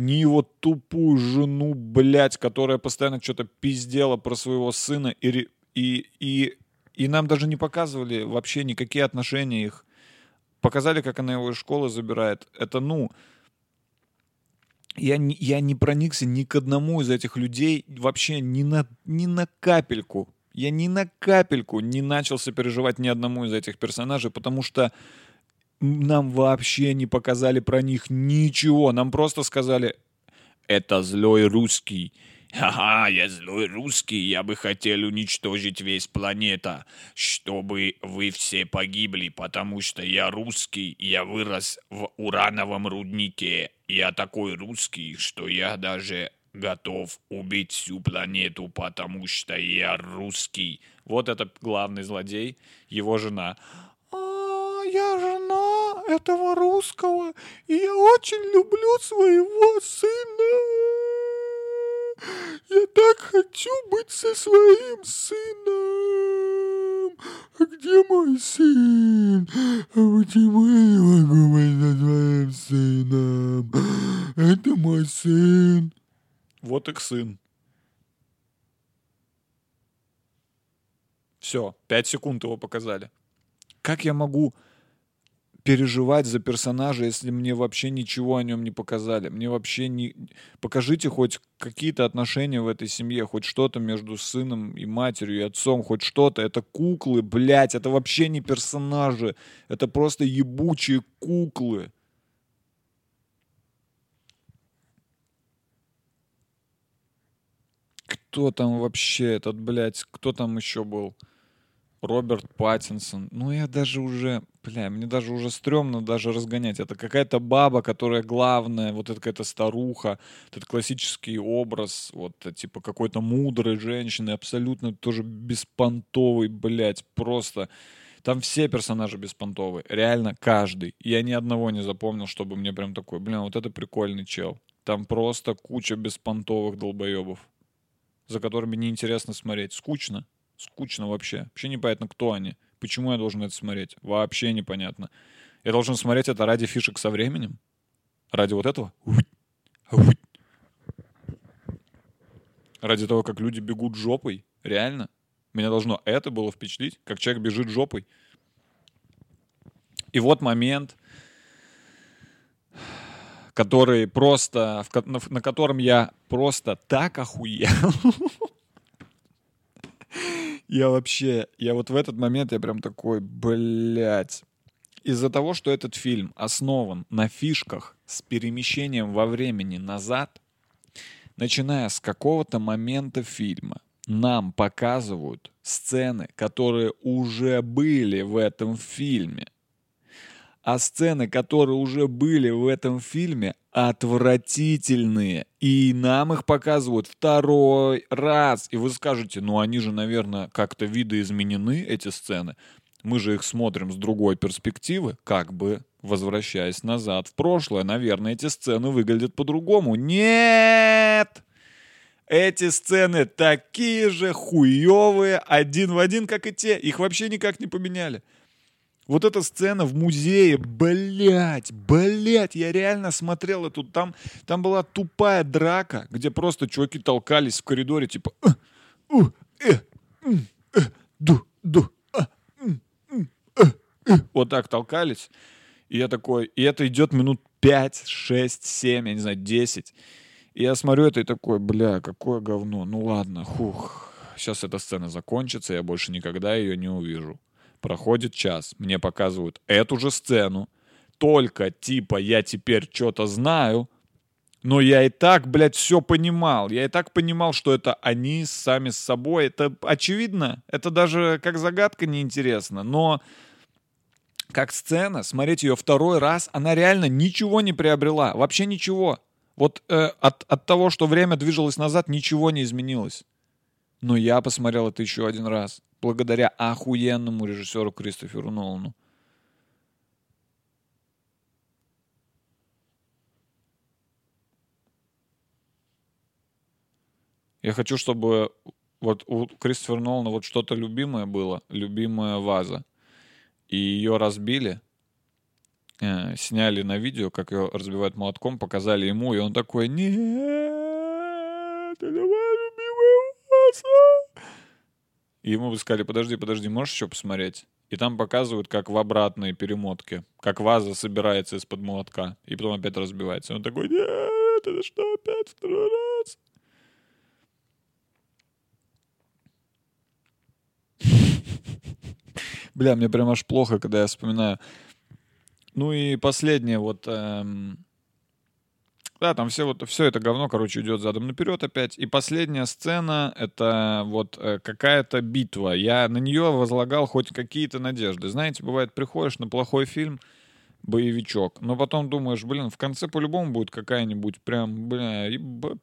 ни его тупую жену, блядь, которая постоянно что-то пиздела про своего сына и, и, и, и нам даже не показывали вообще никакие отношения их. Показали, как она его из школы забирает. Это, ну, я не, я не проникся ни к одному из этих людей вообще ни на, ни на капельку. Я ни на капельку не начал сопереживать ни одному из этих персонажей, потому что нам вообще не показали про них ничего. Нам просто сказали, это злой русский. Ха-ха, я злой русский, я бы хотел уничтожить весь планета, чтобы вы все погибли, потому что я русский, я вырос в урановом руднике. Я такой русский, что я даже готов убить всю планету, потому что я русский. Вот это главный злодей, его жена. «А, я жена этого русского, и я очень люблю своего сына. Я так хочу быть со своим сыном. А где мой сын? А почему я не могу быть со своим сыном? Это мой сын. Вот их сын. Все, пять секунд его показали. Как я могу переживать за персонажа, если мне вообще ничего о нем не показали? Мне вообще не... Покажите хоть какие-то отношения в этой семье, хоть что-то между сыном и матерью, и отцом, хоть что-то. Это куклы, блядь, это вообще не персонажи. Это просто ебучие куклы. Кто там вообще этот, блядь, кто там еще был? Роберт Паттинсон. Ну, я даже уже, бля, мне даже уже стрёмно даже разгонять. Это какая-то баба, которая главная, вот это какая-то старуха, этот классический образ, вот, э, типа какой-то мудрой женщины, абсолютно тоже беспонтовый, блядь, просто. Там все персонажи беспонтовые, реально каждый. Я ни одного не запомнил, чтобы мне прям такой, блин, вот это прикольный чел. Там просто куча беспонтовых долбоебов, за которыми неинтересно смотреть. Скучно. Скучно вообще. Вообще непонятно, кто они. Почему я должен это смотреть? Вообще непонятно. Я должен смотреть это ради фишек со временем? Ради вот этого? Ради того, как люди бегут жопой? Реально? Меня должно это было впечатлить, как человек бежит жопой. И вот момент, который просто, на, на котором я просто так охуел. Я вообще, я вот в этот момент я прям такой, блядь. Из-за того, что этот фильм основан на фишках с перемещением во времени назад, начиная с какого-то момента фильма, нам показывают сцены, которые уже были в этом фильме. А сцены, которые уже были в этом фильме, отвратительные. И нам их показывают второй раз. И вы скажете, ну они же, наверное, как-то видоизменены, эти сцены. Мы же их смотрим с другой перспективы, как бы возвращаясь назад в прошлое. Наверное, эти сцены выглядят по-другому. Нет! Эти сцены такие же хуевые, один в один, как и те. Их вообще никак не поменяли. Вот эта сцена в музее, блядь, блядь, я реально смотрел эту, там, там была тупая драка, где просто чуваки толкались в коридоре, типа, вот так толкались. И я такой, и это идет минут 5, 6, 7, я не знаю, 10. И я смотрю это и такой, бля, какое говно. Ну ладно, хух. Сейчас эта сцена закончится, я больше никогда ее не увижу. Проходит час, мне показывают эту же сцену, только типа я теперь что-то знаю, Но я и так, блядь, все понимал. Я и так понимал, что это они сами с собой. Это очевидно. Это даже как загадка неинтересно. Но как сцена, смотреть ее второй раз, она реально ничего не приобрела. Вообще ничего. Вот э, от, от того, что время двигалось назад, ничего не изменилось. Но я посмотрел это еще один раз. Благодаря охуенному режиссеру Кристоферу Нолану. Я хочу, чтобы вот у Кристофера Нолана вот что-то любимое было, любимая ваза. И ее разбили, э, сняли на видео, как ее разбивают молотком, показали ему, и он такой, нет, это ваза. И ему бы сказали, подожди, подожди, можешь еще посмотреть? И там показывают, как в обратной перемотке, как ваза собирается из-под молотка, и потом опять разбивается. И он такой, нет, это что, опять второй раз? Бля, мне прям аж плохо, когда я вспоминаю. Ну и последнее, вот... эм, Да, там все, вот, все это говно, короче, идет задом наперед опять. И последняя сцена — это вот э, какая-то битва. Я на нее возлагал хоть какие-то надежды. Знаете, бывает, приходишь на плохой фильм, боевичок, но потом думаешь, блин, в конце по-любому будет какая-нибудь прям, бля,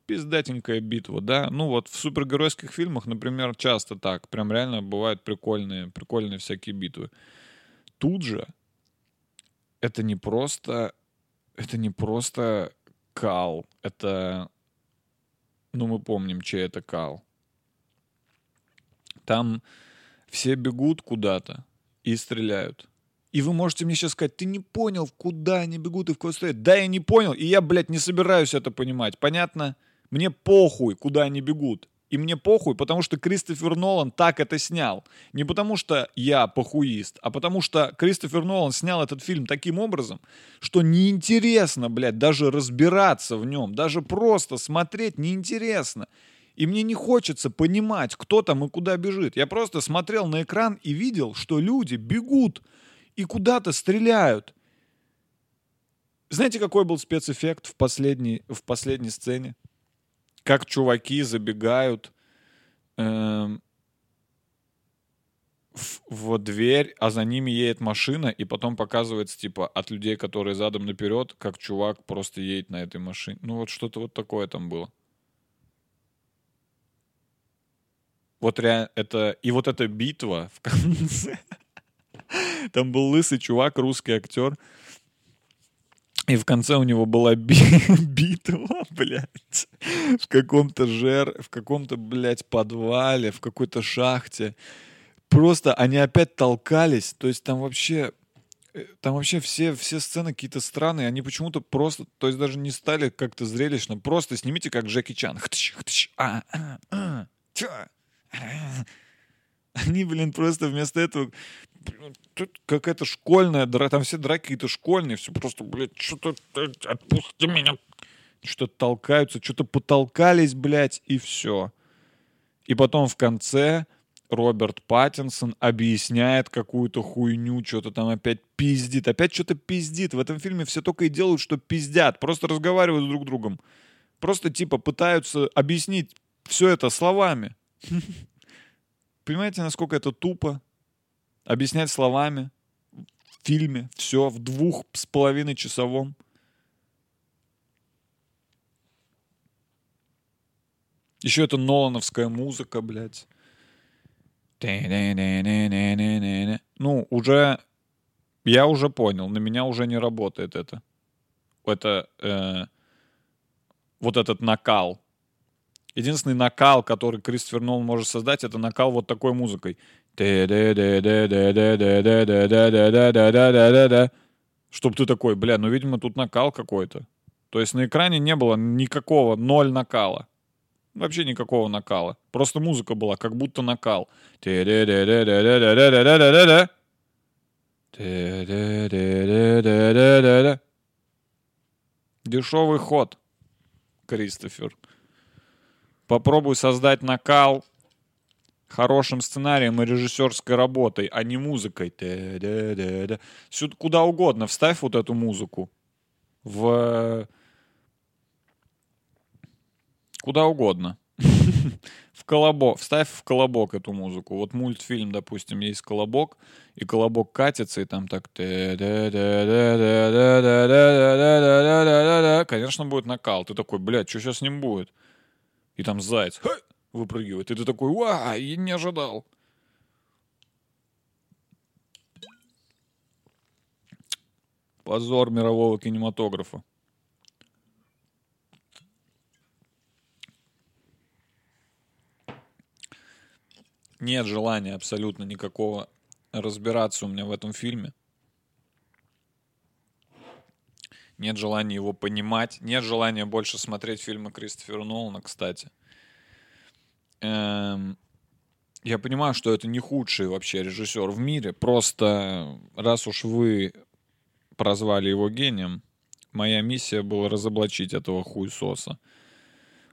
пиздатенькая битва, да? Ну вот в супергеройских фильмах, например, часто так. Прям реально бывают прикольные, прикольные всякие битвы. Тут же это не просто, это не просто кал, это, ну мы помним, чей это кал. Там все бегут куда-то и стреляют. И вы можете мне сейчас сказать, ты не понял, куда они бегут и в кого стоят. Да, я не понял, и я, блядь, не собираюсь это понимать. Понятно? Мне похуй, куда они бегут. И мне похуй, потому что Кристофер Нолан так это снял. Не потому что я похуист, а потому что Кристофер Нолан снял этот фильм таким образом, что неинтересно, блядь, даже разбираться в нем, даже просто смотреть неинтересно. И мне не хочется понимать, кто там и куда бежит. Я просто смотрел на экран и видел, что люди бегут и куда-то стреляют. Знаете, какой был спецэффект в последней, в последней сцене? Как чуваки забегают эм, в, в дверь, а за ними едет машина, и потом показывается, типа, от людей, которые задом наперед, как чувак просто едет на этой машине. Ну, вот что-то вот такое там было. Вот реально, это... И вот эта битва в конце... Там был лысый чувак, русский актер. И в конце у него была би- битва, блядь, в каком-то жер, в каком-то, блядь, подвале, в какой-то шахте. Просто они опять толкались, то есть там вообще, э, там вообще все, все сцены какие-то странные, они почему-то просто, то есть даже не стали как-то зрелищно, просто снимите как Джеки Чан. Хтыщ, хтыщ, а, а, а, чё? А. Они, блин, просто вместо этого тут какая-то школьная драка, там все драки какие-то школьные, все просто, блядь, что-то, отпусти меня. Что-то толкаются, что-то потолкались, блядь, и все. И потом в конце Роберт Паттинсон объясняет какую-то хуйню, что-то там опять пиздит. Опять что-то пиздит. В этом фильме все только и делают, что пиздят. Просто разговаривают друг с другом. Просто типа пытаются объяснить все это словами. Понимаете, насколько это тупо? Объяснять словами в фильме все в двух с половиной часовом. Еще это Нолановская музыка, блядь. Ну, уже... Я уже понял, на меня уже не работает это. Это... э, вот этот накал. Единственный накал, который Кристофер Нолан может создать, это накал вот такой музыкой. Чтоб ты такой, бля, ну, видимо, тут накал какой-то. То есть на экране не было никакого, ноль накала. Вообще никакого накала. Просто музыка была, как будто накал. Дешевый ход, Кристофер. Попробуй создать накал хорошим сценарием и режиссерской работой, а не музыкой. Сюда куда угодно вставь вот эту музыку. В Куда угодно. В колобок. Вставь в колобок эту музыку. Вот мультфильм, допустим, есть колобок, и колобок катится, и там так... Конечно, будет накал. Ты такой, блядь, что сейчас с ним будет? И там заяц «Ха!» выпрыгивает. И ты такой, ва, я не ожидал. Позор мирового кинематографа. Нет желания абсолютно никакого разбираться у меня в этом фильме. Нет желания его понимать. Нет желания больше смотреть фильмы Кристофера Нолана, кстати. Эм, я понимаю, что это не худший вообще режиссер в мире. Просто раз уж вы прозвали его гением, моя миссия была разоблачить этого хуесоса.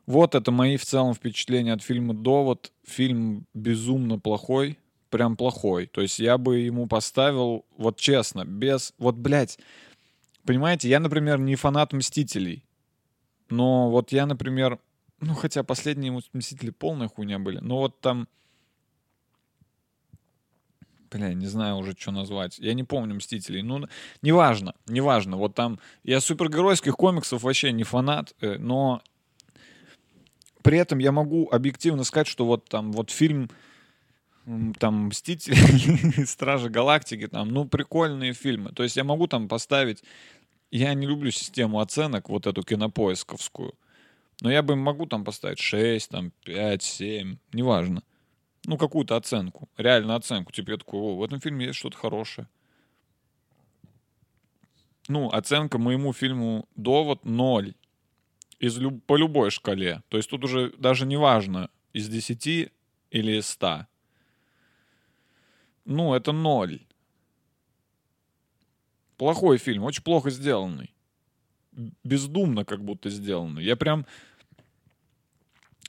Вот это мои в целом впечатления от фильма «Довод». Фильм безумно плохой, прям плохой. То есть я бы ему поставил, вот честно, без... Вот, блядь, понимаете, я, например, не фанат «Мстителей». Но вот я, например, ну, хотя последние «Мстители» полная хуйня были. Но вот там... Бля, не знаю уже, что назвать. Я не помню «Мстителей». Ну, неважно, неважно. Вот там... Я супергеройских комиксов вообще не фанат, э, но при этом я могу объективно сказать, что вот там вот фильм там «Мстители», «Стражи Галактики», там, ну, прикольные фильмы. То есть я могу там поставить... Я не люблю систему оценок, вот эту кинопоисковскую. Но я бы могу там поставить 6, там, 5, 7, неважно. Ну, какую-то оценку. Реально оценку. Типа я такой, о, в этом фильме есть что-то хорошее. Ну, оценка моему фильму «Довод» 0 из люб... по любой шкале. То есть тут уже даже не важно, из 10 или из 100. Ну, это ноль. Плохой фильм, очень плохо сделанный. Бездумно как будто сделанный. Я прям...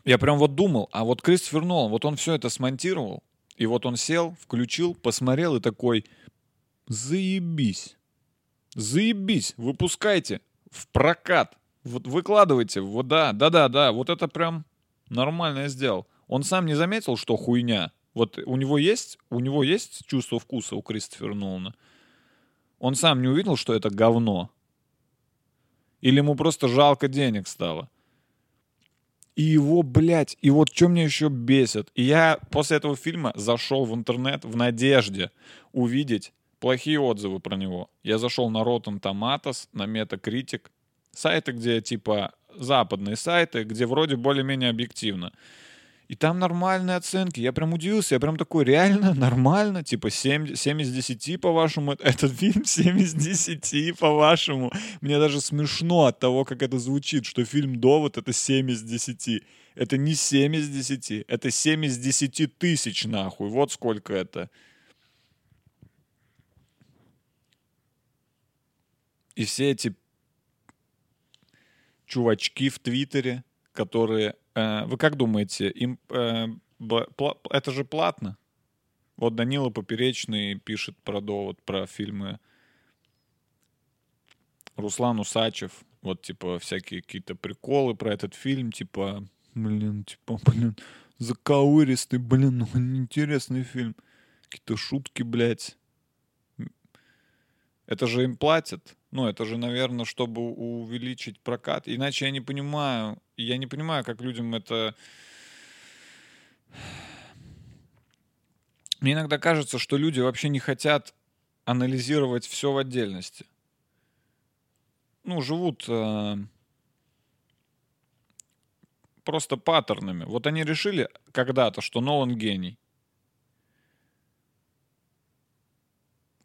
Я прям вот думал, а вот Кристофер Нолан, вот он все это смонтировал, и вот он сел, включил, посмотрел и такой, заебись, заебись, выпускайте в прокат. Вот выкладывайте, вот да, да-да-да, вот это прям нормально я сделал. Он сам не заметил, что хуйня. Вот у него есть, у него есть чувство вкуса у Кристофера Нолана. Он сам не увидел, что это говно. Или ему просто жалко денег стало. И его, блядь, и вот что мне еще бесит. И я после этого фильма зашел в интернет в надежде увидеть плохие отзывы про него. Я зашел на Rotten Tomatoes, на Metacritic, сайты, где типа западные сайты, где вроде более-менее объективно. И там нормальные оценки. Я прям удивился. Я прям такой, реально нормально? Типа 7, 7 из 10, по-вашему? Этот фильм 7 из 10, по-вашему? Мне даже смешно от того, как это звучит, что фильм «Довод» — это 7 из 10. Это не 7 из 10. Это 7 из 10 тысяч, нахуй. Вот сколько это. И все эти чувачки в Твиттере, которые... Э, вы как думаете, им э, это же платно? Вот Данила Поперечный пишет про довод, про фильмы. Руслан Усачев, вот типа всякие какие-то приколы про этот фильм, типа, блин, типа, блин, заковыристый, блин, интересный фильм. Какие-то шутки, блядь. Это же им платят. Ну, это же, наверное, чтобы увеличить прокат. Иначе я не понимаю, я не понимаю, как людям это... Мне иногда кажется, что люди вообще не хотят анализировать все в отдельности. Ну, живут э, просто паттернами. Вот они решили когда-то, что Нолан гений.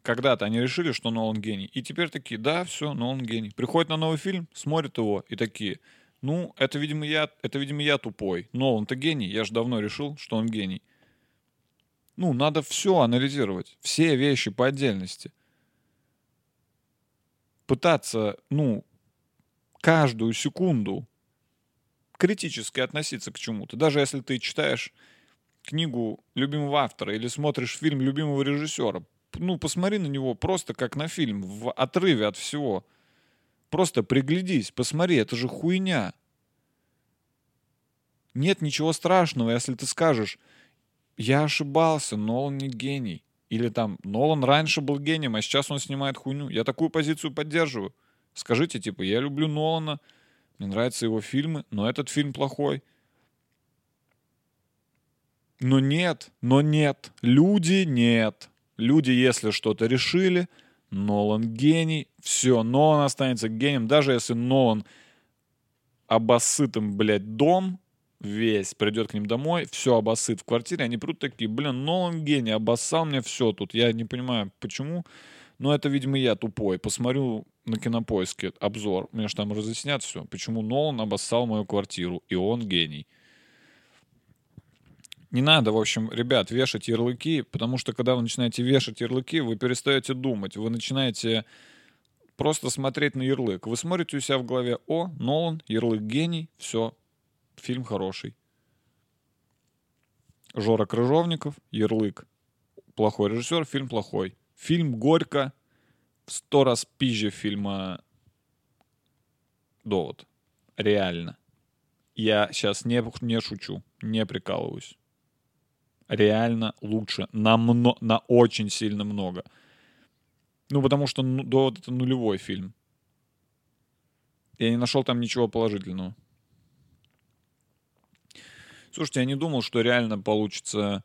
когда-то они решили, что Нолан гений. И теперь такие, да, все, Нолан гений. Приходят на новый фильм, смотрят его и такие, ну, это, видимо, я, это, видимо, я тупой. Нолан-то гений, я же давно решил, что он гений. Ну, надо все анализировать, все вещи по отдельности. Пытаться, ну, каждую секунду критически относиться к чему-то. Даже если ты читаешь книгу любимого автора или смотришь фильм любимого режиссера, ну, посмотри на него просто как на фильм, в отрыве от всего. Просто приглядись, посмотри, это же хуйня. Нет ничего страшного, если ты скажешь, я ошибался, Нолан не гений. Или там, Нолан раньше был гением, а сейчас он снимает хуйню. Я такую позицию поддерживаю. Скажите, типа, я люблю Нолана, мне нравятся его фильмы, но этот фильм плохой. Но нет, но нет. Люди нет. Люди, если что-то решили, Нолан гений, все, Нолан останется гением, даже если Нолан обоссыт им, блядь, дом весь, придет к ним домой, все обоссыт в квартире, они придут такие, блин, Нолан гений, обоссал мне все тут, я не понимаю, почему, но это, видимо, я тупой, посмотрю на кинопоиске обзор, мне же там разъяснят все, почему Нолан обоссал мою квартиру, и он гений. Не надо, в общем, ребят, вешать ярлыки, потому что когда вы начинаете вешать ярлыки, вы перестаете думать, вы начинаете просто смотреть на ярлык. Вы смотрите у себя в голове, о, Нолан, ярлык гений, все, фильм хороший. Жора Крыжовников, ярлык, плохой режиссер, фильм плохой. Фильм «Горько» в сто раз пизже фильма «Довод». Реально. Я сейчас не, не шучу, не прикалываюсь реально лучше. На, мно, на очень сильно много. Ну, потому что ну, довод это нулевой фильм. Я не нашел там ничего положительного. Слушайте, я не думал, что реально получится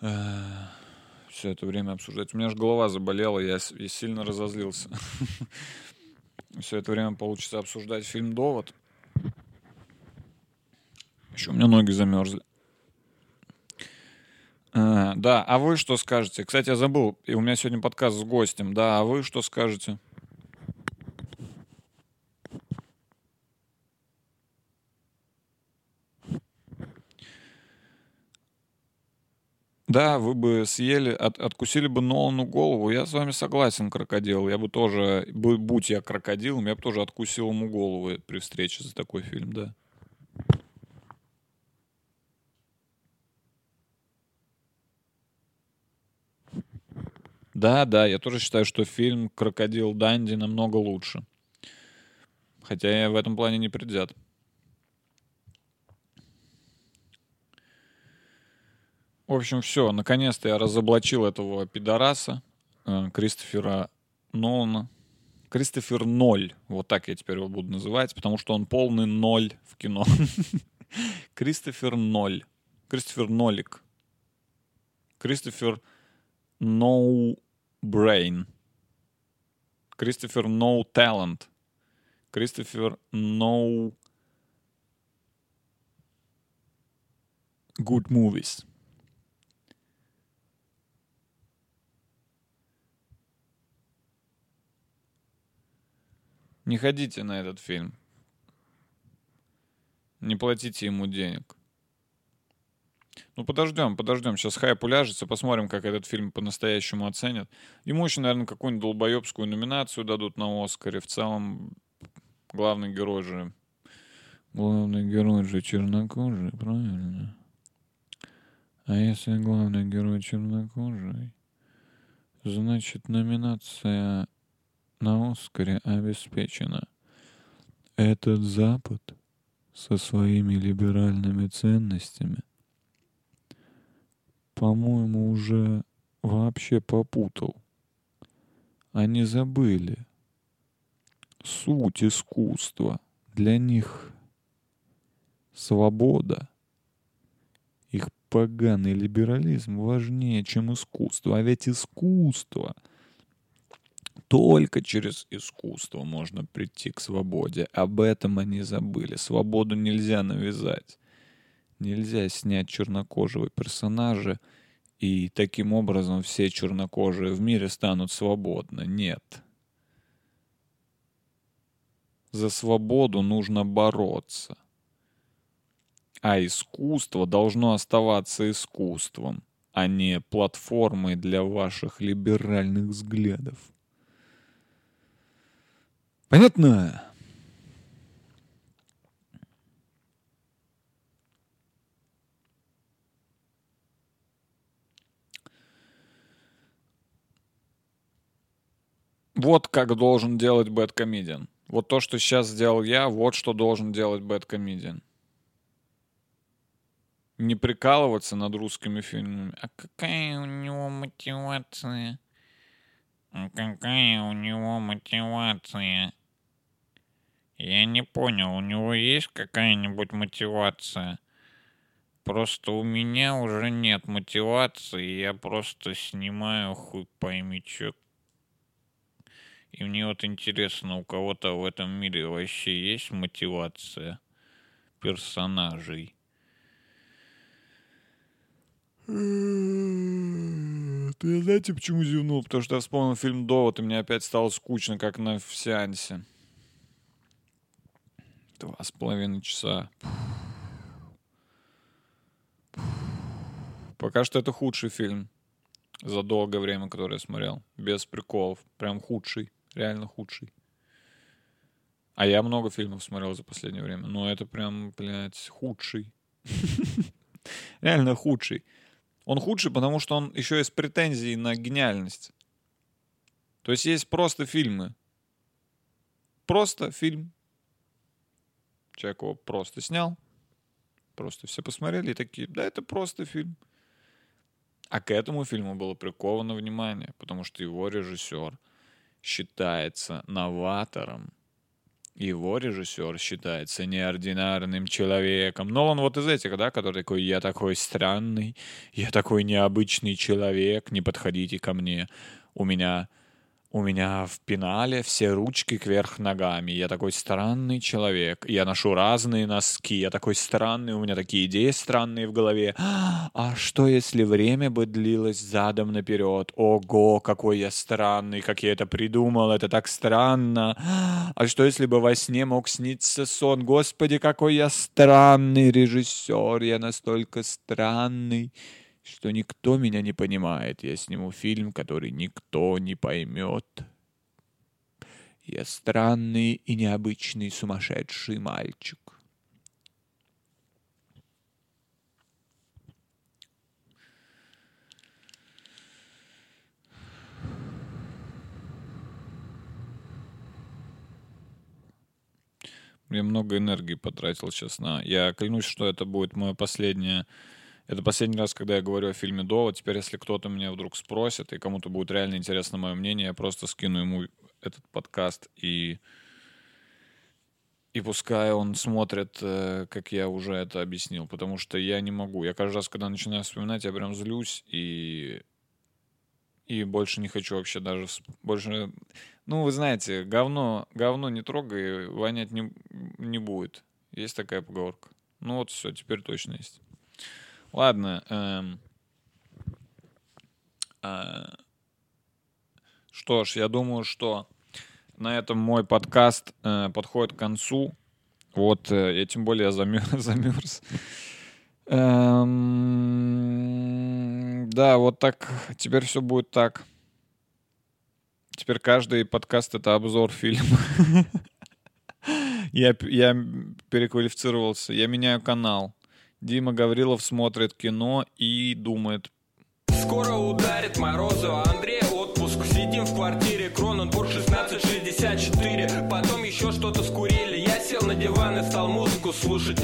э, все это время обсуждать. У меня же голова заболела, я, я сильно разозлился. все это время получится обсуждать фильм «Довод». Еще у меня ноги замерзли. А, да, а вы что скажете? Кстати, я забыл, и у меня сегодня подкаст с гостем. Да, а вы что скажете? Да, вы бы съели, от, откусили бы Нолану голову. Я с вами согласен, крокодил. Я бы тоже, будь я крокодилом, я бы тоже откусил ему голову при встрече за такой фильм, да. Да, да, я тоже считаю, что фильм «Крокодил Данди» намного лучше. Хотя я в этом плане не предвзят. В общем, все. Наконец-то я разоблачил этого пидораса э, Кристофера Нолана. Кристофер Ноль. Вот так я теперь его буду называть, потому что он полный ноль в кино. Кристофер Ноль. Кристофер Нолик. Кристофер No Brain. Кристофер No Talent. Кристофер No Good Movies. Не ходите на этот фильм. Не платите ему денег. Ну, подождем, подождем. Сейчас хайп уляжется, посмотрим, как этот фильм по-настоящему оценят. Ему еще, наверное, какую-нибудь долбоебскую номинацию дадут на Оскаре. В целом, главный герой же... Главный герой же чернокожий, правильно? А если главный герой чернокожий, значит, номинация на Оскаре обеспечена. Этот Запад со своими либеральными ценностями по-моему, уже вообще попутал. Они забыли суть искусства. Для них свобода, их поганый либерализм важнее, чем искусство. А ведь искусство только через искусство можно прийти к свободе. Об этом они забыли. Свободу нельзя навязать. Нельзя снять чернокожего персонажа, и таким образом все чернокожие в мире станут свободны. Нет. За свободу нужно бороться. А искусство должно оставаться искусством, а не платформой для ваших либеральных взглядов. Понятно? Вот как должен делать Бэткомедиан. Вот то, что сейчас сделал я, вот что должен делать Бэткомедиан. не прикалываться над русскими фильмами. А какая у него мотивация? А какая у него мотивация? Я не понял, у него есть какая-нибудь мотивация? Просто у меня уже нет мотивации, я просто снимаю хуй пойми чё. И мне вот интересно, у кого-то в этом мире вообще есть мотивация персонажей? Ты знаете, почему зевнул? Потому что я вспомнил фильм «Довод», и мне опять стало скучно, как на сеансе. Два с половиной часа. Пока что это худший фильм за долгое время, который я смотрел. Без приколов. Прям худший. Реально худший. А я много фильмов смотрел за последнее время. Но это прям, блядь, худший. Реально худший. Он худший, потому что он еще есть претензии на гениальность. То есть есть просто фильмы. Просто фильм. Человек его просто снял. Просто все посмотрели и такие, да, это просто фильм. А к этому фильму было приковано внимание, потому что его режиссер считается новатором. Его режиссер считается неординарным человеком. Но он вот из этих, да, который такой, я такой странный, я такой необычный человек, не подходите ко мне. У меня у меня в пенале все ручки кверх ногами. Я такой странный человек. Я ношу разные носки. Я такой странный. У меня такие идеи странные в голове. А что, если время бы длилось задом наперед? Ого, какой я странный, как я это придумал. Это так странно. А что, если бы во сне мог сниться сон? Господи, какой я странный режиссер. Я настолько странный что никто меня не понимает. Я сниму фильм, который никто не поймет. Я странный и необычный сумасшедший мальчик. Я много энергии потратил сейчас на... Я клянусь, что это будет мое последнее это последний раз, когда я говорю о фильме «Довод». Теперь, если кто-то меня вдруг спросит, и кому-то будет реально интересно мое мнение, я просто скину ему этот подкаст и и пускай он смотрит, э, как я уже это объяснил, потому что я не могу. Я каждый раз, когда начинаю вспоминать, я прям злюсь и и больше не хочу вообще даже больше. Ну, вы знаете, говно, говно не трогай, вонять не, не будет. Есть такая поговорка. Ну вот все, теперь точно есть. Ладно. Эм, э, что ж, я думаю, что на этом мой подкаст э, подходит к концу. Вот, э, я тем более замерз. замерз. Эм, да, вот так. Теперь все будет так. Теперь каждый подкаст это обзор фильма. я, я переквалифицировался. Я меняю канал. Дима Гаврилов смотрит кино и думает. Скоро ударит морозу, Андрей отпуск. Сидим в квартире, Кроненбург 1664. Потом еще что-то скурили. Я сел на диван и стал музыку слушать.